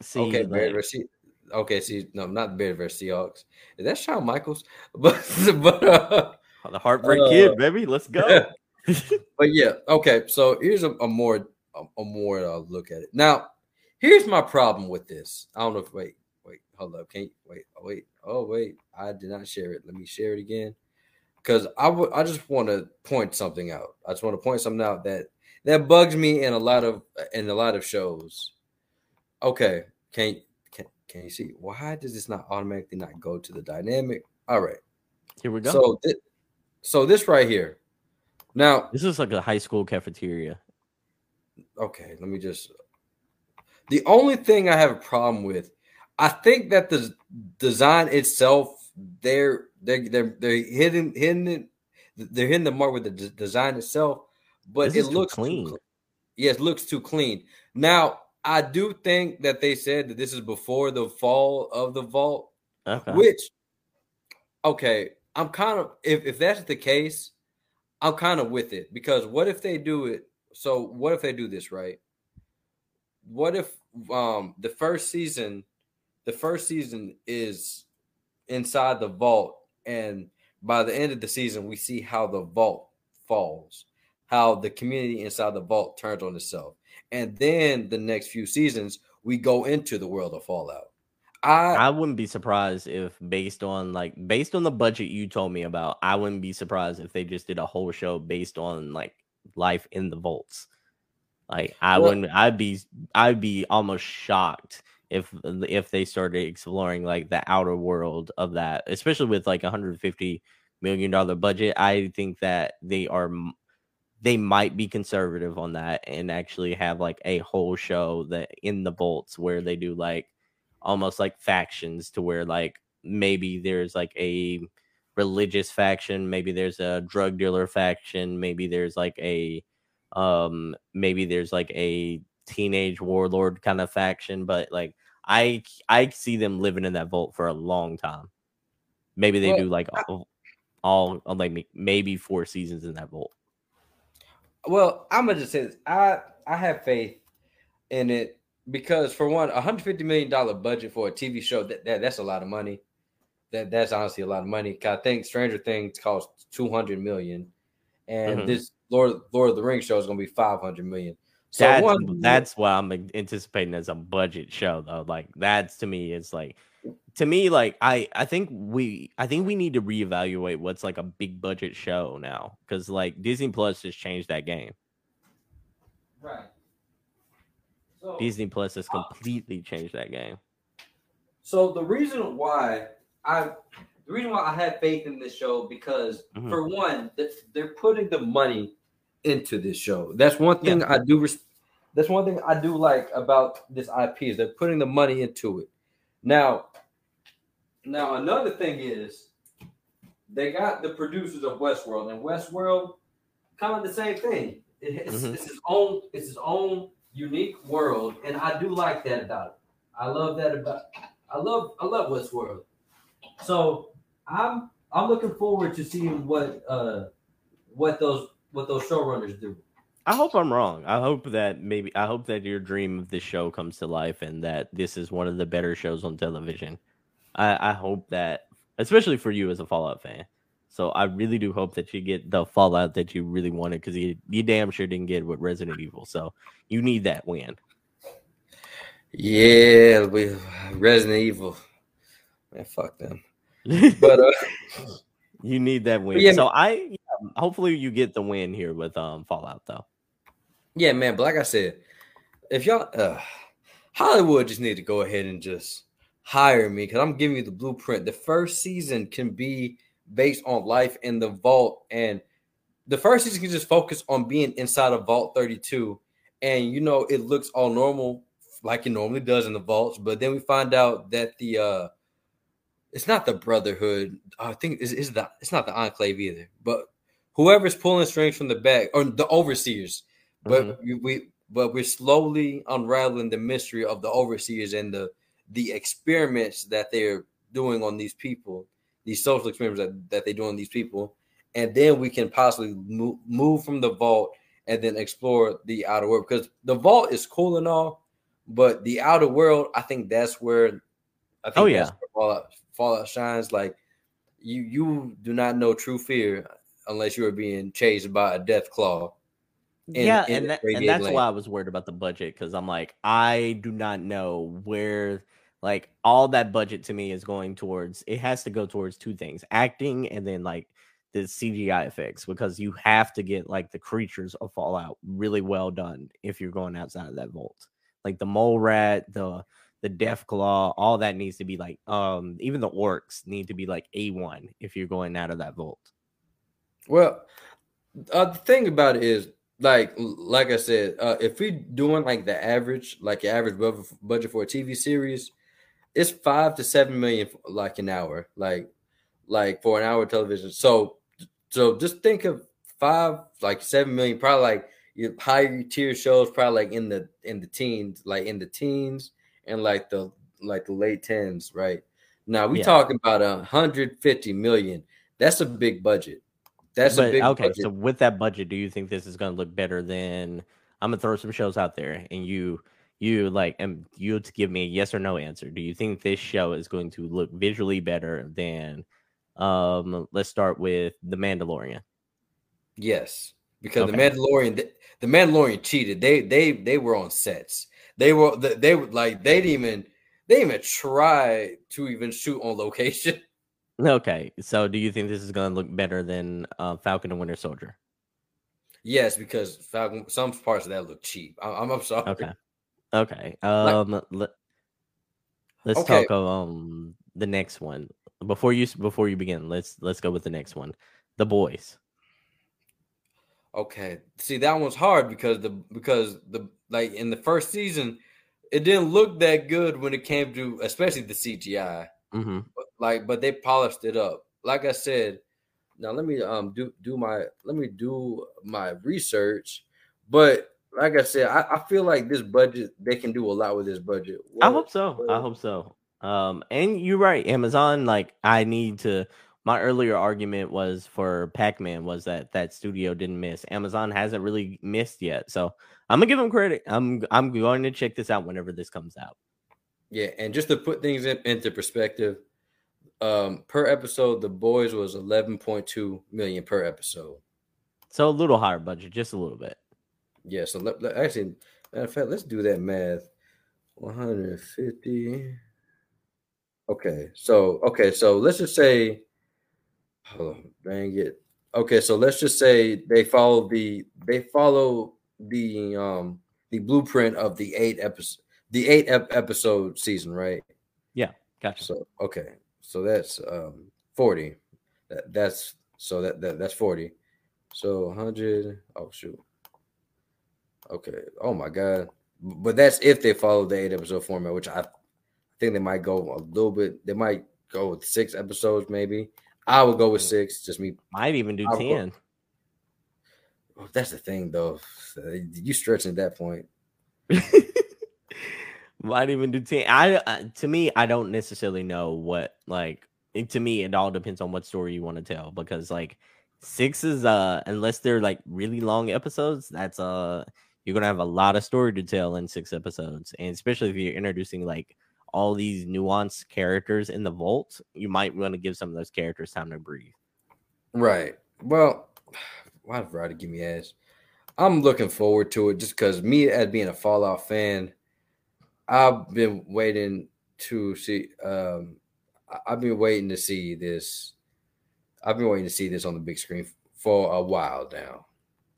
See, okay, like, versus, okay, see, no, not Bears versus Seahawks. Is that Shawn Michaels? But but uh, the heartbreak uh, kid, baby. Let's go. but yeah, okay. So here's a, a more a, a more uh, look at it. Now, here's my problem with this. I don't know if wait, wait, hold up. Can't wait. Oh, wait. Oh wait, I did not share it. Let me share it again. Because I would I just want to point something out. I just want to point something out that that bugs me in a lot of in a lot of shows. Okay, can't can can you see why does this not automatically not go to the dynamic? All right, here we go. So th- so this right here. Now this is like a high school cafeteria. Okay, let me just. The only thing I have a problem with, I think that the design itself, they're they're they're, they're hitting hitting they're hitting the mark with the d- design itself, but this it looks clean. Too, yes, it looks too clean. Now I do think that they said that this is before the fall of the vault, okay. which okay, I'm kind of if if that's the case, I'm kind of with it because what if they do it? So what if they do this right? What if um the first season, the first season is inside the vault, and by the end of the season, we see how the vault falls, how the community inside the vault turns on itself, and then the next few seasons we go into the world of Fallout. I I wouldn't be surprised if based on like based on the budget you told me about, I wouldn't be surprised if they just did a whole show based on like life in the vaults. Like I well, wouldn't I'd be I'd be almost shocked if um, if they started exploring like the outer world of that, especially with like 150 million dollar budget. I think that they are they might be conservative on that and actually have like a whole show that in the vaults where they do like almost like factions to where like maybe there's like a religious faction, maybe there's a drug dealer faction, maybe there's like a um maybe there's like a teenage warlord kind of faction, but like I I see them living in that vault for a long time. Maybe they well, do like all, all like maybe four seasons in that vault. Well, I'm gonna just say this. I I have faith in it because for one, 150 million dollar budget for a TV show that, that that's a lot of money. That that's honestly a lot of money. I think Stranger Things cost 200 million, and mm-hmm. this Lord Lord of the Rings show is going to be 500 million. So that's, one, that's what I'm anticipating as a budget show though. Like that's to me is like to me like I I think we I think we need to reevaluate what's like a big budget show now because like Disney Plus just changed that game. Right. Disney Plus has uh, completely changed that game. So the reason why I the reason why I have faith in this show because mm-hmm. for one, they're putting the money into this show. That's one thing yeah. I do. Res- that's one thing I do like about this IP is they're putting the money into it. Now, now another thing is they got the producers of Westworld, and Westworld kind of the same thing. It's, mm-hmm. it's his own. It's his own unique world, and I do like that about it. I love that about. I love. I love Westworld. So I'm. I'm looking forward to seeing what uh what those what those showrunners do. I hope I'm wrong. I hope that maybe I hope that your dream of this show comes to life and that this is one of the better shows on television. I, I hope that, especially for you as a Fallout fan. So I really do hope that you get the Fallout that you really wanted because you, you damn sure didn't get with Resident Evil. So you need that win. Yeah, we Resident Evil. Man, fuck them. But uh, you need that win. Yeah. So I yeah, hopefully you get the win here with um Fallout though. yeah, man. But like I said, if y'all uh, Hollywood just need to go ahead and just hire me because I'm giving you the blueprint. The first season can be based on life in the vault, and the first season can just focus on being inside of Vault 32, and you know it looks all normal like it normally does in the vaults, but then we find out that the uh it's not the Brotherhood. I think is is the it's not the Enclave either, but whoever's pulling strings from the back or the overseers. But we, we but we're slowly unraveling the mystery of the overseers and the the experiments that they're doing on these people, these social experiments that, that they do on these people, and then we can possibly move, move from the vault and then explore the outer world because the vault is cool and all, but the outer world, I think that's where I think Oh, yeah. Fallout, Fallout shines. Like you you do not know true fear unless you are being chased by a Deathclaw. in- yeah, in and, that, and that's Lane. why I was worried about the budget because I'm like, I do not know where like all that budget to me is going towards. It has to go towards two things: acting and then like the CGI effects, because you have to get like the creatures of Fallout really well done if you're going outside of that vault. Like the mole rat, the the Deathclaw, all that needs to be like um even the orcs need to be like A1 if you're going out of that vault. Well, uh, the thing about it is, like, like I said, uh, if we doing like the average, like average budget for a TV series, it's five to seven million, like an hour, like, like for an hour of television. So, so just think of five, like seven million, probably like your higher tier shows, probably like in the in the teens, like in the teens and like the like the late tens, right? Now we Yeah. talking about a hundred fifty million. That's a big budget. That's but a big okay, budget. so with that budget, do you think this is going to look better than? I'm gonna throw some shows out there, and you, you like, and you to give me a yes or no answer. Do you think this show is going to look visually better than? Um, let's start with the Mandalorian. Yes, because Okay. the Mandalorian, the, the Mandalorian cheated. They they they were on sets. They were they, they were like they didn't even they didn't even try to even shoot on location. Okay, so do you think this is going to look better than uh, Falcon and Winter Soldier? yes, because Falcon, some parts of that look cheap. I, I'm, I'm sorry. Okay, okay. Um, let, us Okay. talk um the next one before you before you begin. Let's let's go with the next one, The Boys. Okay. See, that one's hard because the because the like in the first season, it didn't look that good when it came to especially the CGI. Mm-hmm. But, like but they polished it up like i said now let me um do do my let me do my research but like i said i, I feel like this budget they can do a lot with this budget I hope so. I hope so. Um, and you're right, Amazon. Like, I need to. My earlier argument was for Pac-Man was that that studio didn't miss. Amazon hasn't really missed yet, so I'm gonna give them credit. I'm I'm going to check this out whenever this comes out. yeah and just to put things in, into perspective um per episode the boys was 11.2 million per episode So a little higher budget, just a little bit. Yeah so let, let- actually matter of fact let's do that math. 150 okay so okay so let's just say hold on dang it. Okay so let's just say they follow the they follow the um the blueprint of the eight episode the eight ep- episode season right? Yeah, Gotcha. so okay so that's um 40 that, that's so that, that that's 40 so 100 oh shoot okay oh my god but that's if they follow the eight episode format which i think they might go a little bit they might go with six episodes maybe i would go with six just me Might even do I'll go- ten. oh, that's the thing though you stretching at that point Might even do ten. I uh, to me, I don't necessarily know what like. it- to me, it all depends on what story you want to tell because like Six is uh unless they're like really long episodes, that's uh you're gonna have a lot of story to tell in six episodes, and especially if you're introducing like all these nuanced characters in the vault, you might want to give some of those characters time to breathe. Right. Well, why did Roddy give me ass? I'm looking forward to it just because me as being a Fallout fan, I've been waiting to see. Um, I've been waiting to see this. I've been waiting to see this on the big screen for a while now.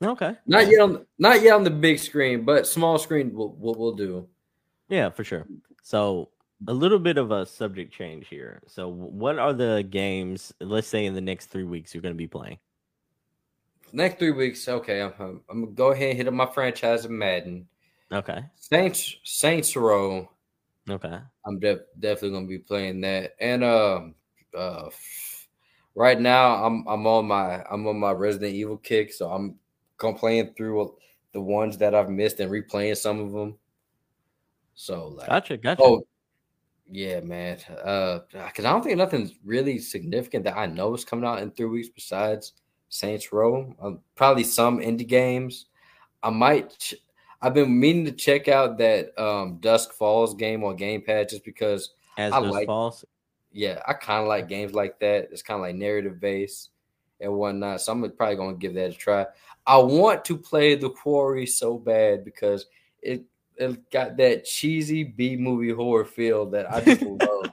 Okay. Not yet on not yet on the big screen, but small screen will will, will do. Yeah, for sure. So a little bit of a subject change here. So what are the games, let's say in the next three weeks, you're going to be playing? Next three weeks, okay. I'm, I'm, I'm gonna go ahead and hit up my franchise of Madden. Okay. Saints Saints Row. Okay. I'm def- definitely gonna be playing that. And um uh right now I'm I'm on my I'm on my Resident Evil kick, so I'm going playing through the ones that I've missed and replaying some of them. So like gotcha, gotcha. Oh yeah, man. Uh because I don't think nothing's really significant that I know is coming out in three weeks besides Saints Row. Um, probably some indie games. I might. Ch- I've been meaning to check out that um, Dusk Falls game on Game Pass just because As I Dusk like. Falls. Yeah, I kind of like games like that. It's kind of like narrative based and whatnot. So I'm probably gonna give that a try. I want to play The Quarry so bad because it it got that cheesy B movie horror feel that I just love.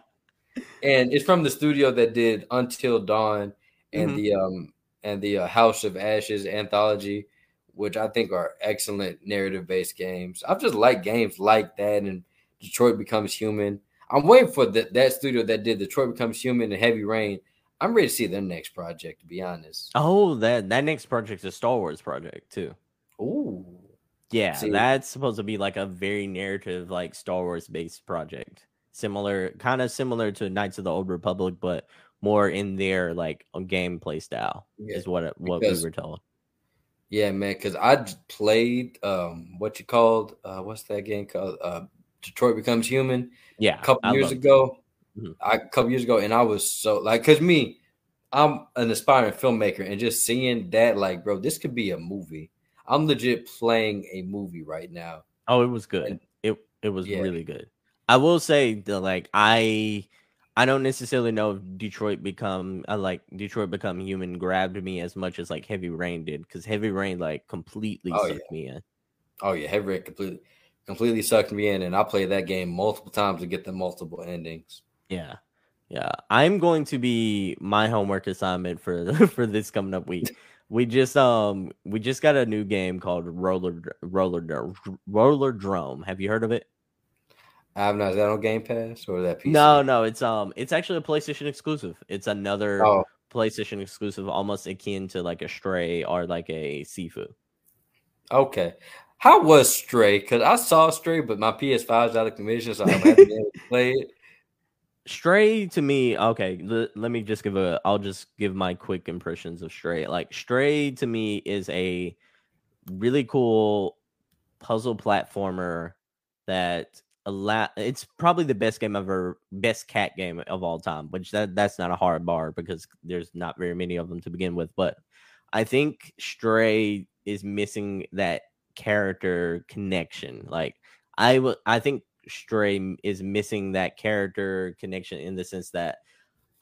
And it's from the studio that did Until Dawn and Mhm. the um and the uh, House of Ashes anthology, which I think are excellent narrative based games. I've just liked games like that and Detroit Becomes Human. I'm waiting for the, that studio that did Detroit Becomes Human and Heavy Rain. I'm ready to see their next project, to be honest. Oh, that that next project's a Star Wars project too. Ooh. Yeah, See- that's supposed to be like a very narrative, like Star Wars based project. Similar, kind of similar to Knights of the Old Republic, but more in their like gameplay style Yeah, is what it, what because- we were told. Yeah, man, because I played um what you called uh what's that game called? Uh Detroit Becomes Human Yeah, a couple I years ago. Mhm. I a couple years ago, and I was so like, cause me, I'm an aspiring filmmaker, and just seeing that, like, bro, this could be a movie. I'm legit playing a movie right now. Oh, it was good. And- It it was Yeah. really good. I will say that like I I don't necessarily know if Detroit become I like Detroit become human grabbed me as much as like Heavy Rain did because Heavy Rain like completely Oh, sucked me in. Oh yeah, Heavy Rain completely completely sucked me in, and I played that game multiple times to get the multiple endings. Yeah. Yeah. I'm going to be my homework assignment for for this coming up week. We just um we just got a new game called Roller Roller Rollerdrome. Have you heard of it? I have not is that on Game Pass or that PC? No, no, it's um it's actually a PlayStation exclusive. It's another Oh, PlayStation exclusive, almost akin to like a Stray or like a Sifu. okay. How was Stray? Because I saw Stray, but my PS5's out of commission, so I haven't been able to play it. Stray to me, okay. l- let me just give a. I'll just give my quick impressions of Stray. Like Stray to me is a really cool puzzle platformer that allow. It's probably the best game ever, best cat game of all time. Which that that's not a hard bar because there's not very many of them to begin with. But I think Stray is missing that character connection. Like I would, I think Stray is missing that character connection in the sense that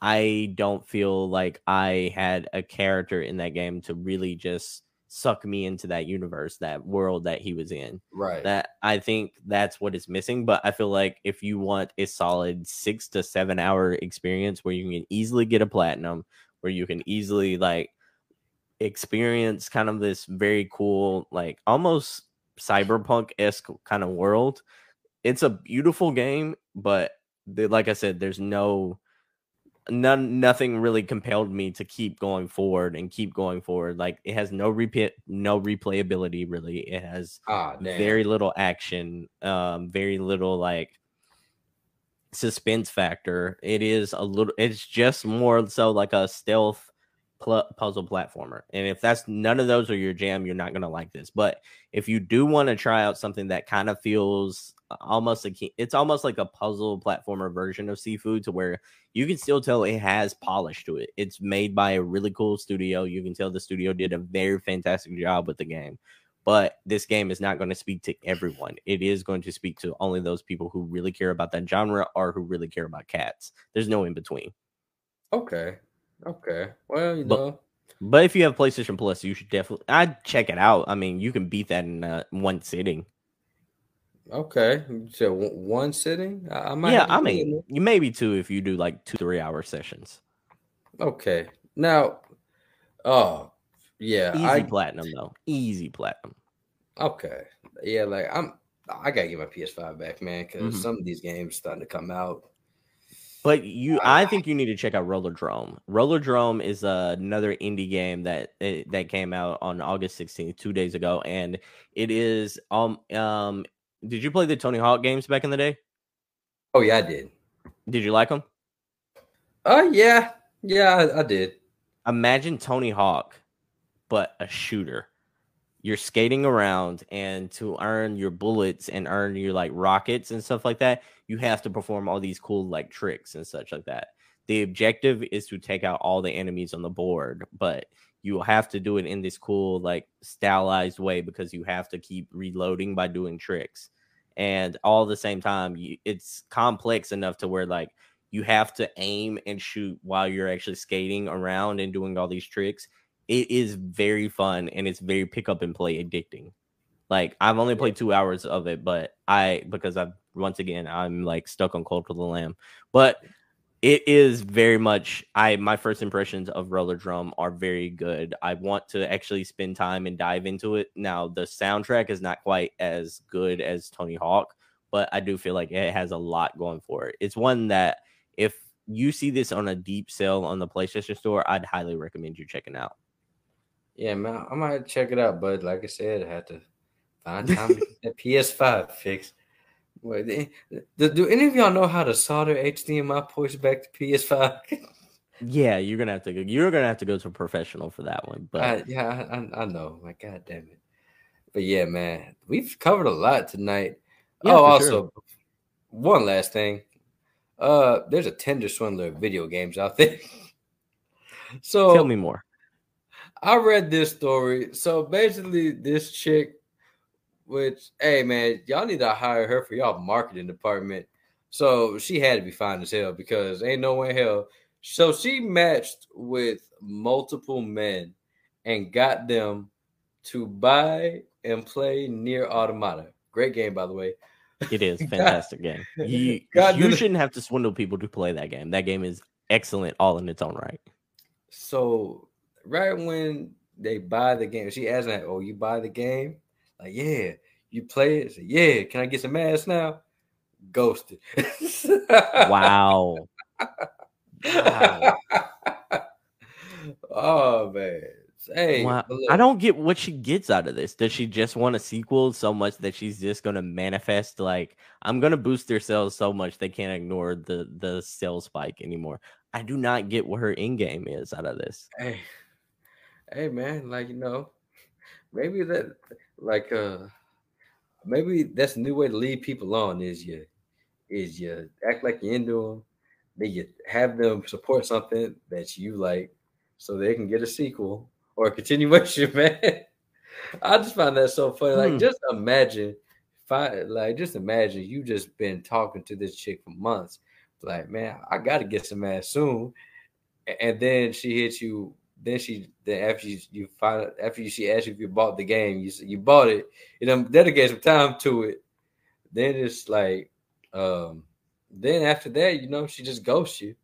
I don't feel like I had a character in that game to really just suck me into that universe, that world that he was in. Right. That I think that's what is missing. But I feel like if you want a solid six to seven hour experience where you can easily get a platinum, where you can easily like experience kind of this very cool, like almost cyberpunk esque kind of world. It's a beautiful game, but the, like I said, there's no none nothing really compelled me to keep going forward and keep going forward. Like it has no repeat, no replayability really. It has ah, very little action, um, very little like suspense factor. It is a little. It's just more so like a stealth pl- puzzle platformer. And if that's none of those are your jam, you're not gonna like this. But if you do want to try out something that kind of feels almost a it's almost like a puzzle platformer version of Sifu to where you can still tell it has polish to it. It's made by a really cool studio. You can tell the studio did a very fantastic job with the game. But this game is not going to speak to everyone. It is going to speak to only those people who really care about that genre or who really care about cats. There's no in between. Okay. Okay. Well, you But- know. But if you have PlayStation Plus, you should definitely I'd check it out. I mean, you can beat that in uh, one sitting. Okay. so one- sitting? I, I might yeah, I mean, you maybe two if you do like two three hour sessions. Okay. Now, oh, yeah. Easy I platinum though. Easy platinum. okay. Yeah, like I'm I gotta get my PS5 back, man, because Mhm. some of these games starting to come out. But you, I- I think you need to check out Rollerdrome. Roller Drome is uh, another indie game that eh, that came out on August 16th, two days ago, and it is um um. Did you play the Tony Hawk games back in the day? Oh yeah, I did. Did you like them? Oh uh, yeah, yeah, I, I did. Imagine Tony Hawk, but a shooter. You're skating around, and to earn your bullets and earn your like rockets and stuff like that, you have to perform all these cool like tricks and such like that. The objective is to take out all the enemies on the board, but you have to do it in this cool like stylized way because you have to keep reloading by doing tricks. And all the same time, you, it's complex enough to where like you have to aim and shoot while you're actually skating around and doing all these tricks. It is very fun and it's very pick up and play addicting. Like I've only played two hours of it, but I because I've once again I'm like stuck on Cult of the Lamb. But it is very much I my first impressions of Rollerdrome are very good. I want to actually spend time and dive into it. Now the soundtrack is not quite as good as Tony Hawk, but I do feel like it has a lot going for it. It's one that if you see this on a deep sale on the PlayStation Store, I'd highly recommend you checking out. Yeah, man, I might check it out, but like I said, I had to find time to get that PS5 fixed. Wait, eh, do, do any of y'all know how to solder HDMI ports back to PS5? Yeah, you're gonna have to go. You're gonna have to go to a professional for that one. But I, yeah, I, I, know. My God damn it. But yeah, man, we've covered a lot tonight. Yeah, oh, for sure. also, one last thing. Uh, there's a Tinder swindler of video games out there. so tell me more. I read this story. So basically, this chick, which hey man, y'all need to hire her for y'all marketing department. So she had to be fine as hell because ain't no way in hell. So she matched with multiple men and got them to buy and play NieR Automata. Great game, by the way. It is fantastic game. You, God you shouldn't have to swindle people to play that game. That game is excellent all in its own right. So right when they buy the game, she asked that, "Oh, you buy the game?" Like, yeah. You play it? Said, yeah. Can I get some ass now? Ghosted. Wow. Wow. oh man. Hey, Wow. I don't get what she gets out of this. Does she just want a sequel so much that she's just gonna manifest like I'm gonna boost their sales so much they can't ignore the the sales spike anymore? I do not get what her end game is out of this. Hey, hey, man. Like you know, maybe that, like, uh, maybe that's a new way to lead people on. Is you, is you act like you're into them, then you have them support something that you like, so they can get a sequel or a continuation. Man, I just find that so funny. Like, Hmm. just imagine, fi- like, just imagine you just been talking to this chick for months. Like, man, I got to get some ass soon and then she hits you. Then she then after you you find after you, she asks you if you bought the game, you you bought it. You know, dedicate some time to it. Then it's like, um, then after that, you know, she just ghosts you.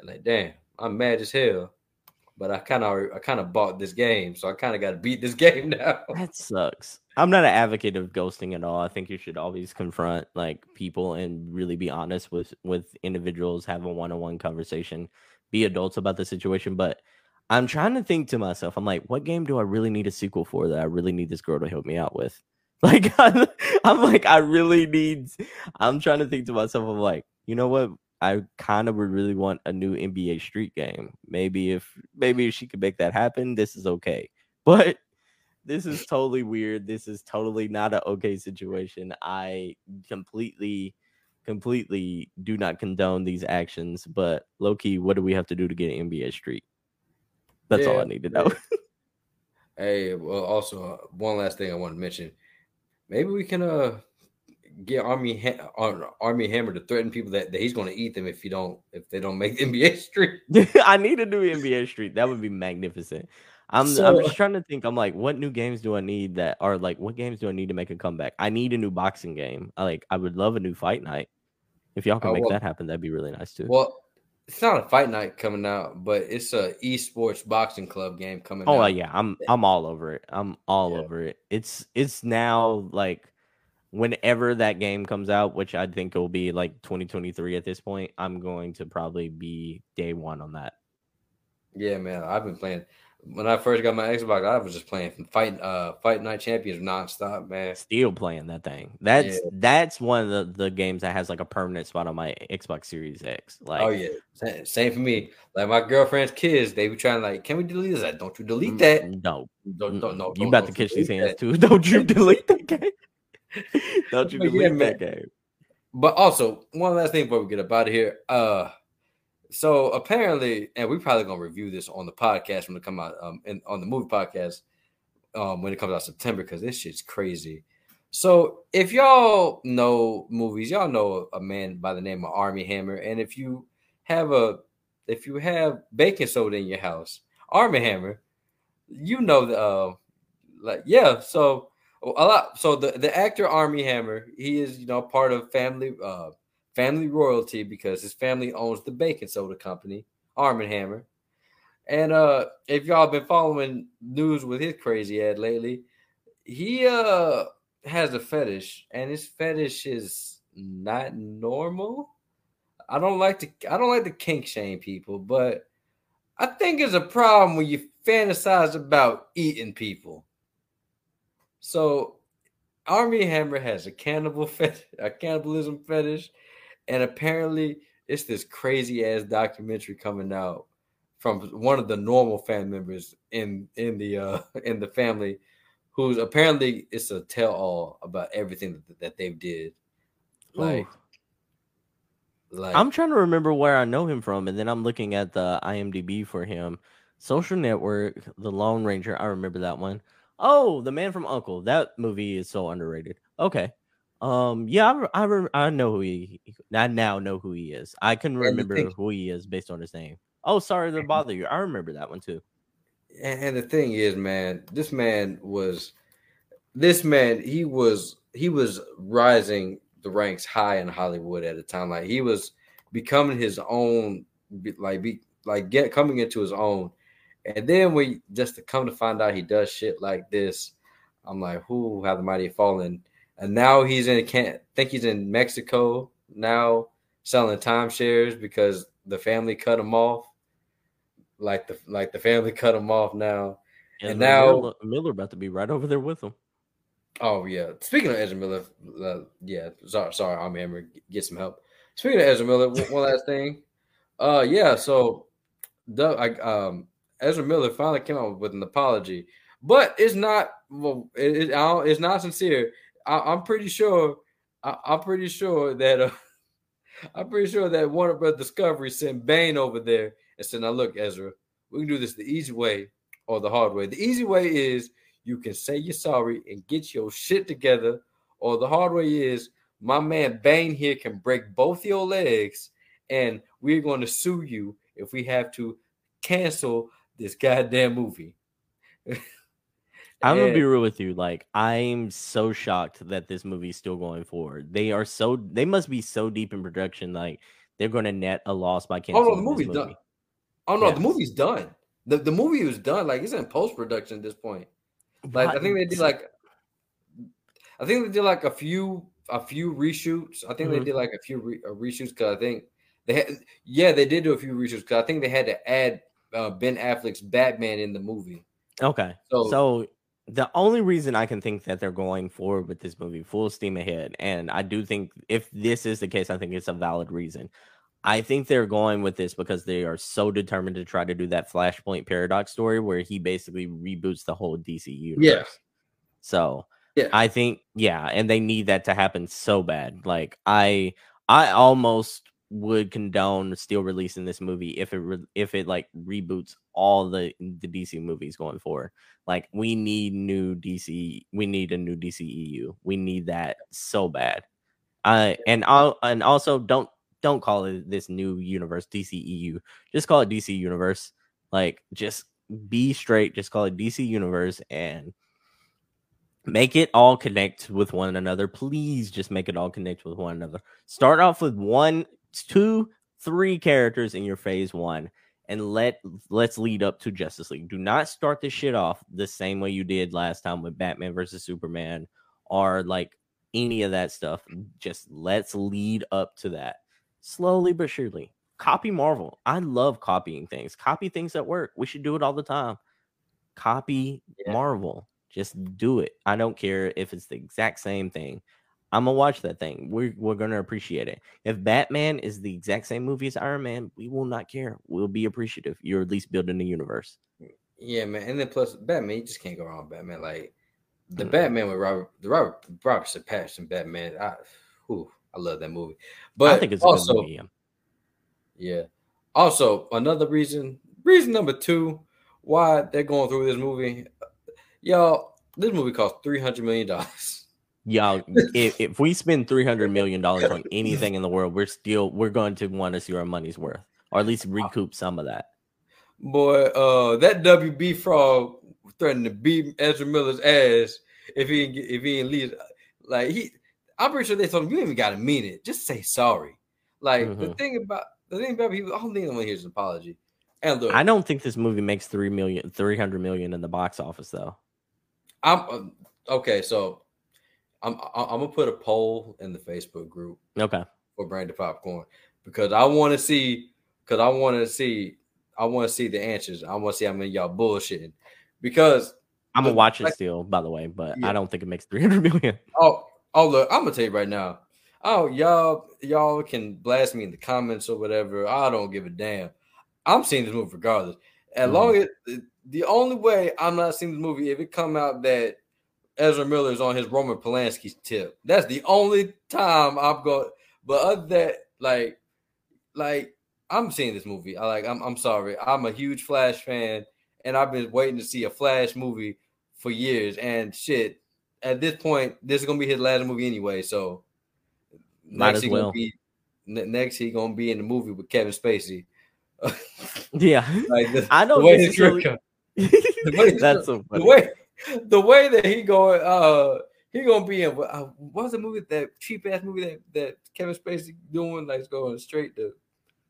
And like, damn, I'm mad as hell. But I kind of I kind of bought this game, so I kind of got to beat this game now. That sucks. I'm not an advocate of ghosting at all. I think you should always confront like people and really be honest with with individuals, have a one-on-one conversation, be adults about the situation. But I'm trying to think to myself, I'm like, what game do I really need a sequel for that I really need this girl to help me out with? Like I'm, I'm like, I really need I'm trying to think to myself, I'm like, you know what? I kind of would really want a new NBA street game. Maybe if maybe if she could make that happen, this is okay. But this is totally weird. This is totally not an okay situation. I completely, completely do not condone these actions. But low key, what do we have to do to get an NBA Street? That's all I need to know. Hey, well, also uh, one last thing I want to mention. Maybe we can uh get Army ha- Armie Hammer to threaten people that, that he's going to eat them if you don't if they don't make the NBA Street. I need a new NBA Street. That would be magnificent. I'm I'm just trying to think. I'm like, what new games do I need that are like what games do I need to make a comeback? I need a new boxing game. I like I would love a new fight night. If y'all can Oh, make well- that happen, that'd be really nice too. Well, it's not a fight night coming out, but it's a esports boxing club game coming oh out. yeah, I'm I'm all over it. I'm all Yeah. over it. It's it's now like whenever that game comes out, which I think will be like 2023 at this point, I'm going to probably be day one on that. Yeah, man. I've been playing. When I first got my Xbox, I was just playing fight uh fight night champions nonstop, man. Still playing that thing. That's Yeah. that's one of the, the games that has like a permanent spot on my Xbox Series X. Like oh yeah, same, same for me. Like my girlfriend's kids, they be trying like, can we delete this? Like, don't you delete mm, that? No, Don't, don't, no, you don't- about to catch these hands that. too. Don't you delete that game. Don't you But yeah, delete that game. But also, one last thing before we get up out of here. Uh, so apparently, and we're probably gonna review this on the podcast when it come out, um, and on the movie podcast, um, when it comes out September, because this shit's crazy. So if y'all know movies, y'all know a man by the name of Armie Hammer, and if you have a, if you have baking soda in your house, Army Hammer, you know the, uh, like yeah. So a lot. So the the actor Armie Hammer, he is you know part of family uh family royalty because his family owns the baking soda company Arm and Hammer. And uh if y'all been following news with his crazy ad lately, he uh has a fetish and his fetish is not normal. I don't like to I don't like to kink shame people, but I think it's a problem when you fantasize about eating people. So Armie Hammer has a cannibal fetish, a cannibalism fetish, and apparently it's this crazy ass documentary coming out from one of the normal family members in in the uh in the family who's apparently it's a tell all about everything that, that they've did. Like Ooh. like I'm trying to remember where I know him from, and then I'm looking at the IMDb for him. Social Network, The Lone Ranger. I remember that one. Oh, The Man from Uncle. That movie is so underrated. Okay. Um. Yeah, I I, re- I know who he. I now know who he is. I can remember thing- who he is based on his name. Oh, sorry to bother you. I remember that one too. And, and the thing is, man, this man was this man, he was he was rising the ranks high in Hollywood at a time. Like he was becoming his own like be like get coming into his own. And then we just to come to find out he does shit like this, I'm like, who have the mighty fallen? And now he's in can't think he's in Mexico now selling timeshares because the family cut him off. Like the like the family cut him off now. And Ezra now- Miller, Miller about to be right over there with him. Oh yeah. Speaking of Ezra Miller, uh, yeah. Sorry, sorry, I'm Hammer. Get some help. Speaking of Ezra Miller, one last thing. Uh, yeah. So, Doug, I, um, Ezra Miller finally came out with an apology, but it's not. Well, it, it, it's not sincere. I, I'm pretty sure. I, I'm pretty sure that. Uh, I'm pretty sure that Warner Bros. Discovery sent Bane over there and said, "Now look, Ezra, we can do this the easy way or the hard way. The easy way is you can say you're sorry and get your shit together, or the hard way is my man Bane here can break both your legs, and we're going to sue you if we have to cancel this goddamn movie." I'm gonna be real with you. Like, I'm so shocked that this movie's still going forward. They are so they must be so deep in production, like they're gonna net a loss by canceling. Oh no, the movie's movie. done. Oh no, the movie's done. The the movie was done. Like it's in post production at this point. Like I think they did like I think they did like a few a few reshoots. I think they Mhm. did like a few re, uh, reshoots because I think they had yeah they did do a few reshoots because I think they had to add uh, Ben Affleck's Batman in the movie. Okay. So, So the only reason I can think that they're going forward with this movie full steam ahead, and I do think if this is the case, I think it's a valid reason. I think they're going with this because they are so determined to try to do that Flashpoint paradox story where he basically reboots the whole DC universe. Yeah. So Yeah. I think yeah, and they need that to happen so bad. Like I I almost would condone still releasing this movie if it re- if it like reboots all the the DC movies going forward. Like we need new DC, we need a new DCEU. We need that so bad. Uh, and I'll, and also don't don't call it this new universe DCEU. Just call it DC Universe. Like just be straight. Just call it DC Universe and make it all connect with one another. Please just make it all connect with one another. Start off with one, two, three characters in your phase one and let let's lead up to Justice League. Do not start this shit off the same way you did last time with Batman versus Superman or like any of that stuff. Just let's lead up to that slowly but surely. Copy Marvel. I love copying things. Copy things that work. We should do it all the time. Copy Yeah. Marvel. Just do it. I don't care if it's the exact same thing. I'm gonna watch that thing. We're we're gonna appreciate it. If Batman is the exact same movie as Iron Man, we will not care. We'll be appreciative. You're at least building the universe. Yeah, man. And then plus Batman, you just can't go wrong with Batman. Like the Mm. Batman with Robert the Robert Robert Pattinson Batman. I whew, I love that movie. But I think it's a also good movie. yeah. Yeah. Also, another reason, reason number two, why they're going through this movie, y'all. This movie cost three hundred million dollars. Y'all, if, if we spend three hundred million dollars on anything in the world, we're still we're going to want to see our money's worth, or at least recoup some of that. Boy, uh, that WB frog threatened to beat Ezra Miller's ass if he didn't if he didn't leave. Like he, I'm pretty sure they told him you even got to mean it. Just say sorry. Like the Mhm. thing about the thing about people, I don't think I want to hear is an apology. And look, I don't think this movie makes three million, three hundred million in the box office though. I'm um, okay. So I'm I'm gonna put a poll in the Facebook group Okay, for Brang Da Popcorn because I want to see because I want to see I want to see the answers. I want to see how many y'all bullshitting because I'm gonna The- watch it still, by the way, but Yeah. I don't think it makes three hundred million. oh oh look I'm gonna tell you right now. Oh y'all y'all can blast me in the comments or whatever. I don't give a damn. I'm seeing this movie regardless. As Mhm. long as the only way I'm not seeing this movie if it come out that Ezra Miller is on his Roman Polanski's tip. That's the only time I've got. But other than that, like, like I'm seeing this movie. I like. I'm. I'm sorry. I'm a huge Flash fan, and I've been waiting to see a Flash movie for years. And shit, at this point, this is gonna be his last movie anyway. So Might next as he gonna be next he gonna be in the movie with Kevin Spacey. Yeah, like the, I don't the way his career necessarily. come- way- That's so the funny. way the way that he going uh he gonna be in uh, what's the movie that cheap ass movie that that Kevin Spacey doing like going straight to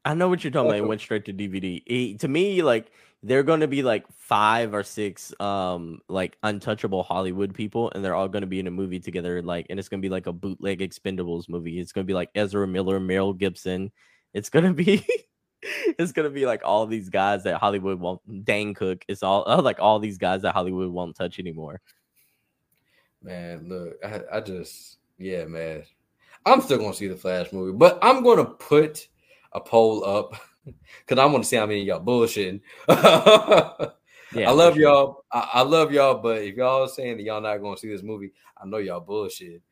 I know what you're talking about. It went straight to DVD. It- to me, like they're going to be like five or six, um, like untouchable Hollywood people, and they're all going to be in a movie together. Like, and it's going to be like a bootleg Expendables movie. It's going to be like Ezra Miller, Mel Gibson. It's going to be, it's to be like all these guys that Hollywood won't. Mm, Dane Cook. It's all like all these guys that Hollywood won't touch anymore. man. Look, I, I just yeah, man. I'm still gonna see the Flash movie, but I'm gonna put a poll up because I want to see how many of y'all bullshitting. Yeah, I love sure. y'all. I, I love y'all, but if y'all saying that y'all not gonna see this movie, I know y'all bullshit.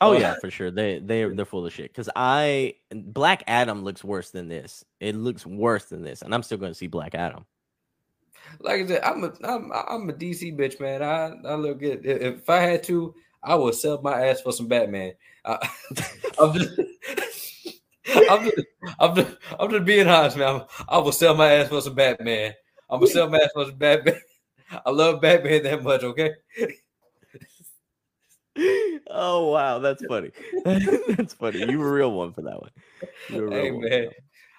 Oh Uh, yeah, for sure. They they they're full of shit. Cause I Black Adam looks worse than this. It looks worse than this, and I'm still going to see Black Adam. like I said, I'm a I'm I'm a DC bitch, man. I I look good. If I had to, I would sell my ass for some Batman. I, I'm just. I'm just, I'm just, I'm just being honest, man. I'm, I will sell my ass for some Batman. I'm gonna sell my ass for some Batman. I love Batman that much, okay? Oh wow, that's funny. that's funny. You were a real one for that one. You were a real Hey one man, that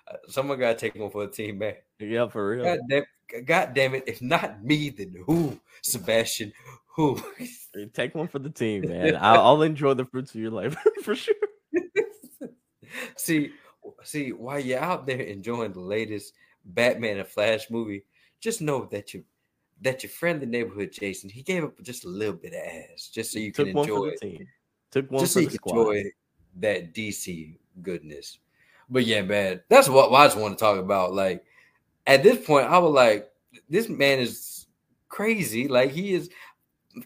Uh, someone gotta take one for the team, man. Yeah, for real. God damn, God damn it! If not me, then who? Sebastian, who? Take one for the team, man. I'll, I'll enjoy the fruits of your labor for sure. see, see, while you're out there enjoying the latest Batman and Flash movie, just know that you that your friend the neighborhood Jason, he gave up just a little bit of ass, just so you can Took one for enjoy the it. team. Took one Just for so the you can squad. enjoy that DC goodness. but yeah, man, that's what, I just want to talk about. Like at this point, I was like, this man is crazy. Like he is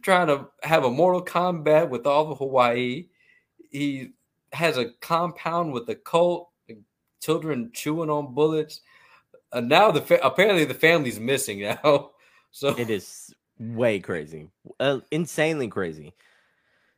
trying to have a Mortal Kombat with all of Hawaii. He has a compound with a cult, children chewing on bullets. And now the fa- apparently the family's missing now. So it is way crazy, uh, insanely crazy.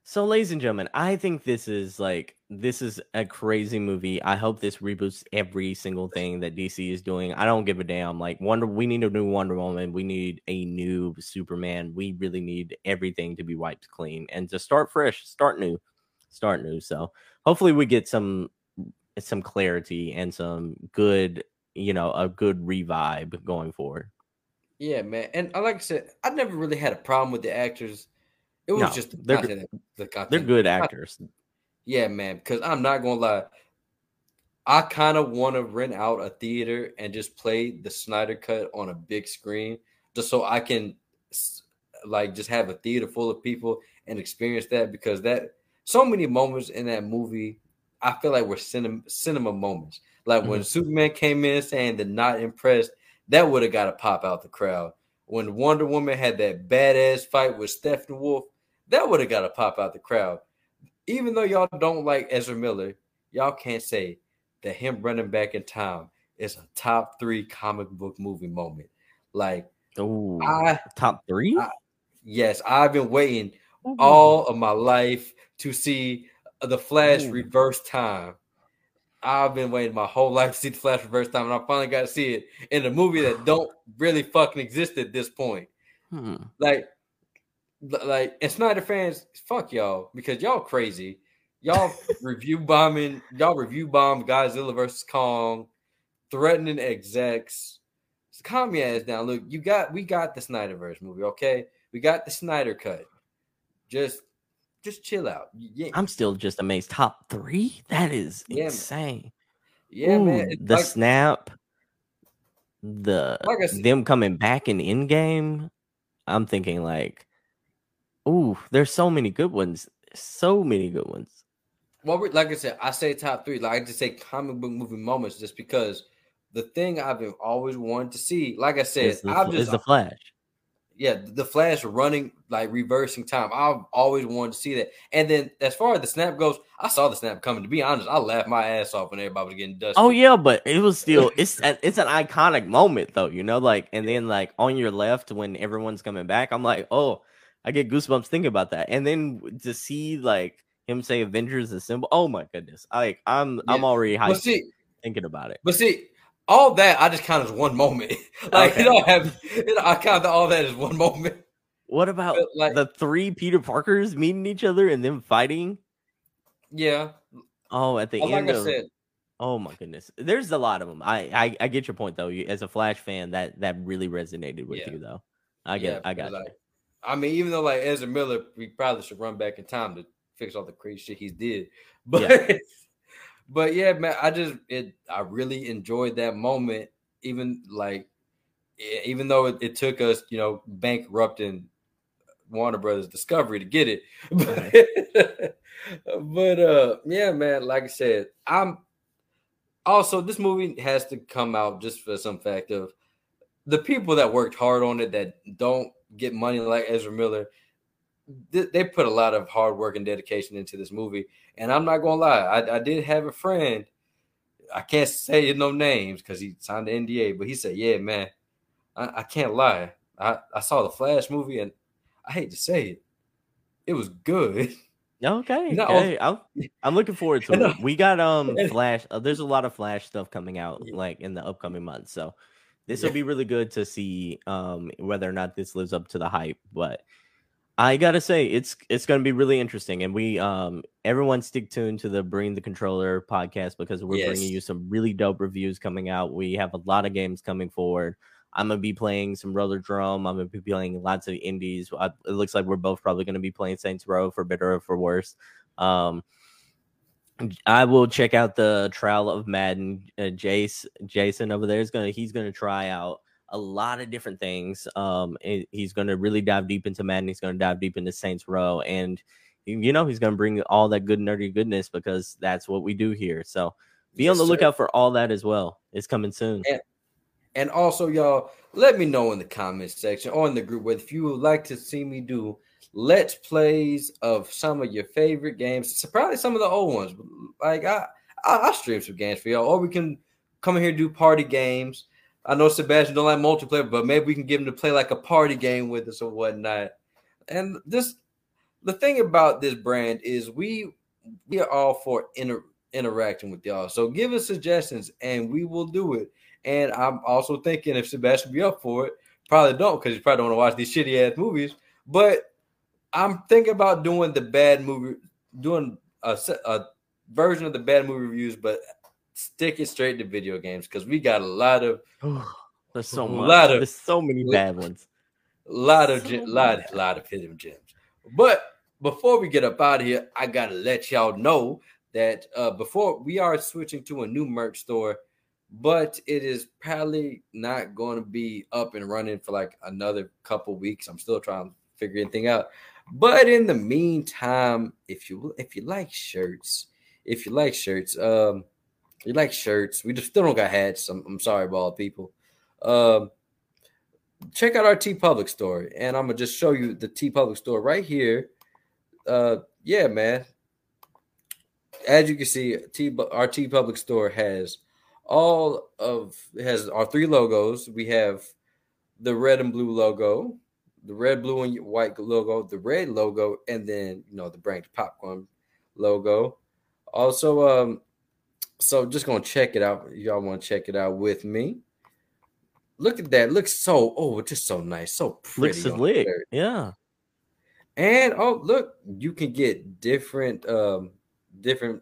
So, ladies and gentlemen, I think this is like this is a crazy movie. I hope this reboots every single thing that DC is doing. I don't give a damn. Like Wonder, we need a new Wonder Woman. We need a new Superman. We really need everything to be wiped clean and to start fresh, start new, start new. So, hopefully, we get some some clarity and some good, you know, a good revive going forward. Yeah, man. And like I said, I never really had a problem with the actors it was no, just the they're, content, the content. They're good actors. Yeah, man. Because I'm not gonna lie, I kind of want to rent out a theater and just play the Snyder Cut on a big screen, just so I can like just have a theater full of people and experience that. Because that so many moments in that movie, I feel like were cinema cinema moments. Like mm-hmm. when Superman came in saying they're not impressed, that would have got to pop out the crowd. When Wonder Woman had that badass fight with Steppenwolf, that would have got to pop out the crowd. Even though y'all don't like Ezra Miller, y'all can't say that him running back in time is a top three comic book movie moment. Like, oh, I top three. I, yes, I've been waiting all of my life to see the Flash Ooh. reverse time. I've been waiting my whole life to see the Flash reverse time, and I finally got to see it in a movie that don't really fucking exist at this point. Hmm. Like like and Snyder fans, fuck y'all because y'all crazy. Y'all review bombing, y'all review bomb Godzilla versus Kong, threatening execs. So calm your ass down. Look, you got we got the Snyderverse movie, okay? We got the Snyder cut. Just just chill out. Yeah. I'm still just amazed. Top three? That is yeah, insane. Yeah, Ooh, man. the like, snap, the like said, them coming back in Endgame. I'm thinking like Ooh, there's so many good ones. So many good ones. Well, like I said, I say top three. Like I just say comic book movie moments, just because the thing I've been always wanted to see. Like I said, I've just the Flash. Yeah, the Flash running like reversing time. I've always wanted to see that. And then as far as the snap goes, I saw the snap coming. To be honest, I laughed my ass off when everybody was getting dusted. Oh yeah, but it was still it's it's an iconic moment though, you know. Like and then like on your left when everyone's coming back, I'm like, oh I get goosebumps thinking about that. And then to see like him say Avengers Assemble, oh my goodness. Like I'm yeah. I'm already hyped see, thinking about it. But see, all that I just count as one moment. like okay. you don't have you know, I count all that as one moment. What about like the three Peter Parkers meeting each other and then fighting? Yeah. Oh, at the end of said, Oh my goodness. There's a lot of them. I, I I get your point though. You, as a Flash fan, that that really resonated with yeah. you though. I get yeah, I got like, I mean, even though like Ezra Miller, we probably should run back in time to fix all the crazy shit he's did. But yeah. But yeah, man, I just it I really enjoyed that moment. Even like even though it, it took us, you know, bankrupting Warner Brothers Discovery to get it. But, but uh yeah, man, like I said, I'm also this movie has to come out just for some fact of the people that worked hard on it that don't get money like Ezra Miller. They put a lot of hard work and dedication into this movie, and I'm not gonna lie. I, I did have a friend. I can't say no names because he signed the NDA, but he said, "Yeah, man, I, I can't lie. I, I saw the Flash movie, and I hate to say it, it was good." Okay, no, okay. I'm, I'm looking forward to it. We got um Flash. Uh, there's a lot of Flash stuff coming out like in the upcoming months, so this will be really good to see um, whether or not this lives up to the hype. But I gotta say, it's it's gonna be really interesting, and we um everyone stick tuned to the Brang Da Controller podcast because we're yes. bringing you some really dope reviews coming out. We have a lot of games coming forward. I'm gonna be playing some Rollerdrome. I'm gonna be playing lots of indies. it looks like we're both probably gonna be playing Saints Row for better or for worse. Um, I will check out the trial of Madden. Uh, Jace, Jason over there is gonna he's gonna try out a lot of different things. Um, he's gonna really dive deep into Madden. He's gonna dive deep into Saints Row, and you know he's gonna bring all that good nerdy goodness because that's what we do here. So be yes, on the lookout sir. for all that as well. It's coming soon. And, and also, y'all, let me know in the comments section or in the group whether if you would like to see me do let's plays of some of your favorite games. Probably some of the old ones. Like I, I, I stream some games for y'all, or we can come in here do party games. I know Sebastian don't like multiplayer, but maybe we can get him to play like a party game with us or whatnot. And this, the thing about this brand is we we are all for inter, interacting with y'all. So give us suggestions and we will do it. And I'm also thinking if Sebastian be up for it, probably don't because he probably don't want to watch these shitty ass movies. But I'm thinking about doing the bad movie, doing a, a version of the bad movie reviews, but stick it straight to video games because we got a lot of. there's so much. Lot of, there's so many bad ones. A lot of so lot, lot of hidden gems. But before we get up out of here, I gotta let y'all know that uh, before we are switching to a new merch store, but it is probably not going to be up and running for like another couple weeks. I'm still trying to figure anything out. But in the meantime, if you if you like shirts, if you like shirts, um, you like shirts, we just still don't got hats. I'm, I'm sorry, bald people. Um, check out our TeePublic store, and I'm gonna just show you the TeePublic store right here. Uh, yeah, man. As you can see, T our TeePublic store has all of has our three logos. We have the red and blue logo the red, blue, and white logo, the red logo, and then you know the brand popcorn logo. Also, um, so just gonna check it out. Y'all want to check it out with me? Look at that. Looks so oh, it's just so nice, so pretty. Looks lit. Yeah. And oh, look, you can get different, um, different,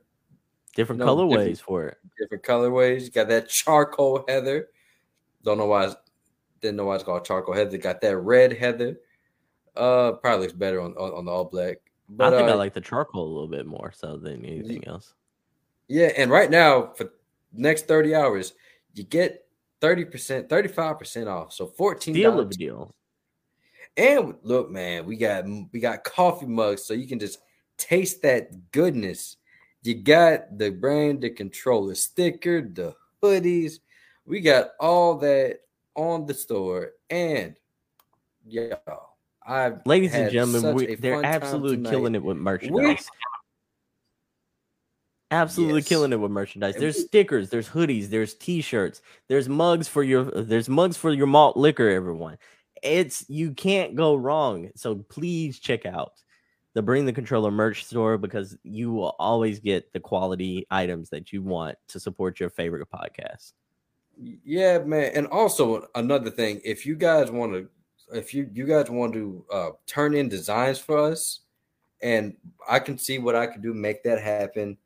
different you know, colorways different, for it. Different colorways. You got that charcoal heather. Don't know why didn't know why it's called charcoal heather. Got that red heather. Uh, probably looks better on on, on the all black. But, I think uh, I like the charcoal a little bit more so than anything else. Yeah, and right now for next thirty hours, you get thirty percent, thirty five percent off. So fourteen deal of a deal. And look, man, we got we got coffee mugs, so you can just taste that goodness. You got the brand, the controller sticker, the hoodies. We got all that on the store. And y'all, I've ladies and gentlemen, we, they're absolutely killing it with merchandise. Absolutely yes. killing it with merchandise. There's stickers, there's hoodies, there's t-shirts, there's mugs for your there's mugs for your malt liquor, everyone. It's you can't go wrong. So please check out the Brang Da Controller merch store because you will always get the quality items that you want to support your favorite podcast. Yeah, man. And also another thing, if you guys want to, if you you guys want to uh, turn in designs for us, and I can see what I can do, make that happen.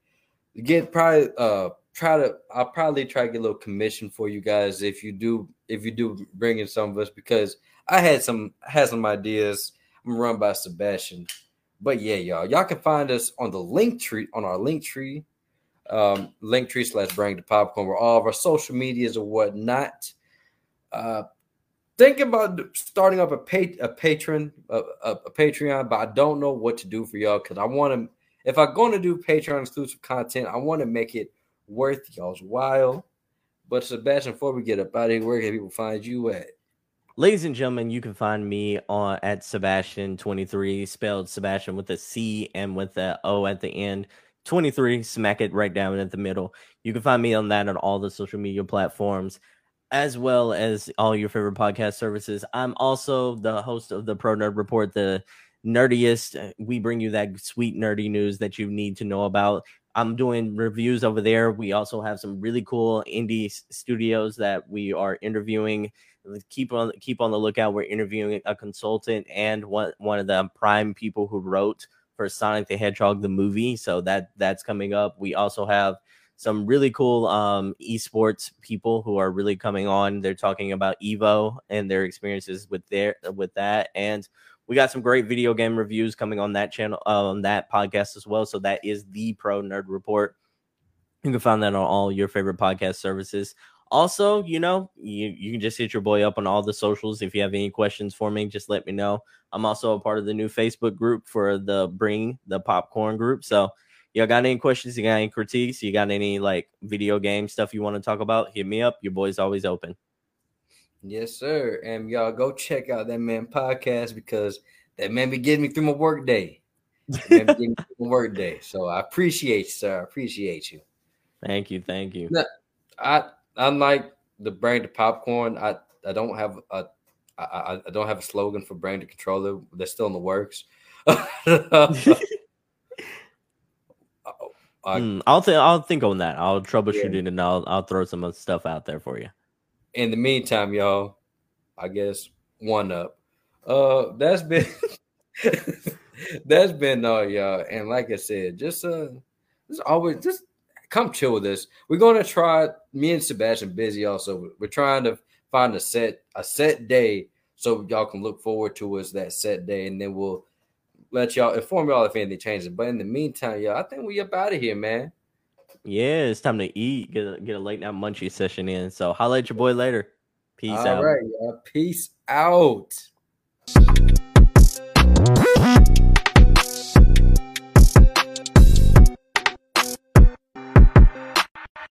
Get probably uh try to I'll probably try to get a little commission for you guys if you do if you do bring in some of us because I had some had some ideas. I'm run by Sebastian. But yeah, y'all, y'all can find us on the link tree on our link tree um, link tree slash Brang Da Popcorn, where all of our social medias or whatnot. Uh, think about starting up a pay, a patron a, a, a, Patreon, but I don't know what to do for y'all because I want to. If I'm going to do Patreon exclusive content, I want to make it worth y'all's while. But Sebastian, before we get up out of here, where can people find you at? Ladies and gentlemen, you can find me on at Sebastian23, spelled Sebastian with a C and with a O at the end. 23, smack it right down at the middle. You can find me on that on all the social media platforms, as well as all your favorite podcast services. I'm also the host of the Pro Nerd Report, the nerdiest. Uh, we bring you that sweet nerdy news that you need to know about. I'm doing reviews over there. We also have some really cool indie studios that we are interviewing. Keep on keep on the lookout. We're interviewing a consultant and one one of the prime people who wrote for Sonic the Hedgehog the movie. So that that's coming up. We also have some really cool um, esports people who are really coming on. They're talking about Evo and their experiences with their with that, and we got some great video game reviews coming on that channel uh, on that podcast as well. So that is the Pro Nerd Report. You can find that on all your favorite podcast services. Also, you know, you, you can just hit your boy up on all the socials. If you have any questions for me, just let me know. I'm also a part of the new Facebook group for the Brang Da Popcorn group. So y'all got any questions? You got any critiques? You got any like video game stuff you want to talk about? Hit me up. Your boy's always open. Yes, sir. And y'all go check out that man podcast because that man be getting me through my work day. That man be getting me through my work day. So I appreciate you, sir. I appreciate you. Thank you, thank you. No, I unlike the brand of popcorn. I I don't have a I, I don't have a slogan for to controller. They're still in the works. I, mm, I'll think I'll think on that. I'll troubleshoot Yeah. it and I'll I'll throw some stuff out there for you. In the meantime, y'all, I guess one up. Uh, that's been that's been all y'all. And like I said, just uh, just always just come chill with us. We're gonna try. Me and Sebastian busy also. We're trying to find a set a set day so y'all can look forward to us that set day, and then we'll let y'all inform y'all if anything changes. But in the meantime, y'all, I think we up out of here, man. Yeah, it's time to eat. Get a, get a late night munchie session in. So holla at your boy later. Peace All out. right, y'all. Peace out.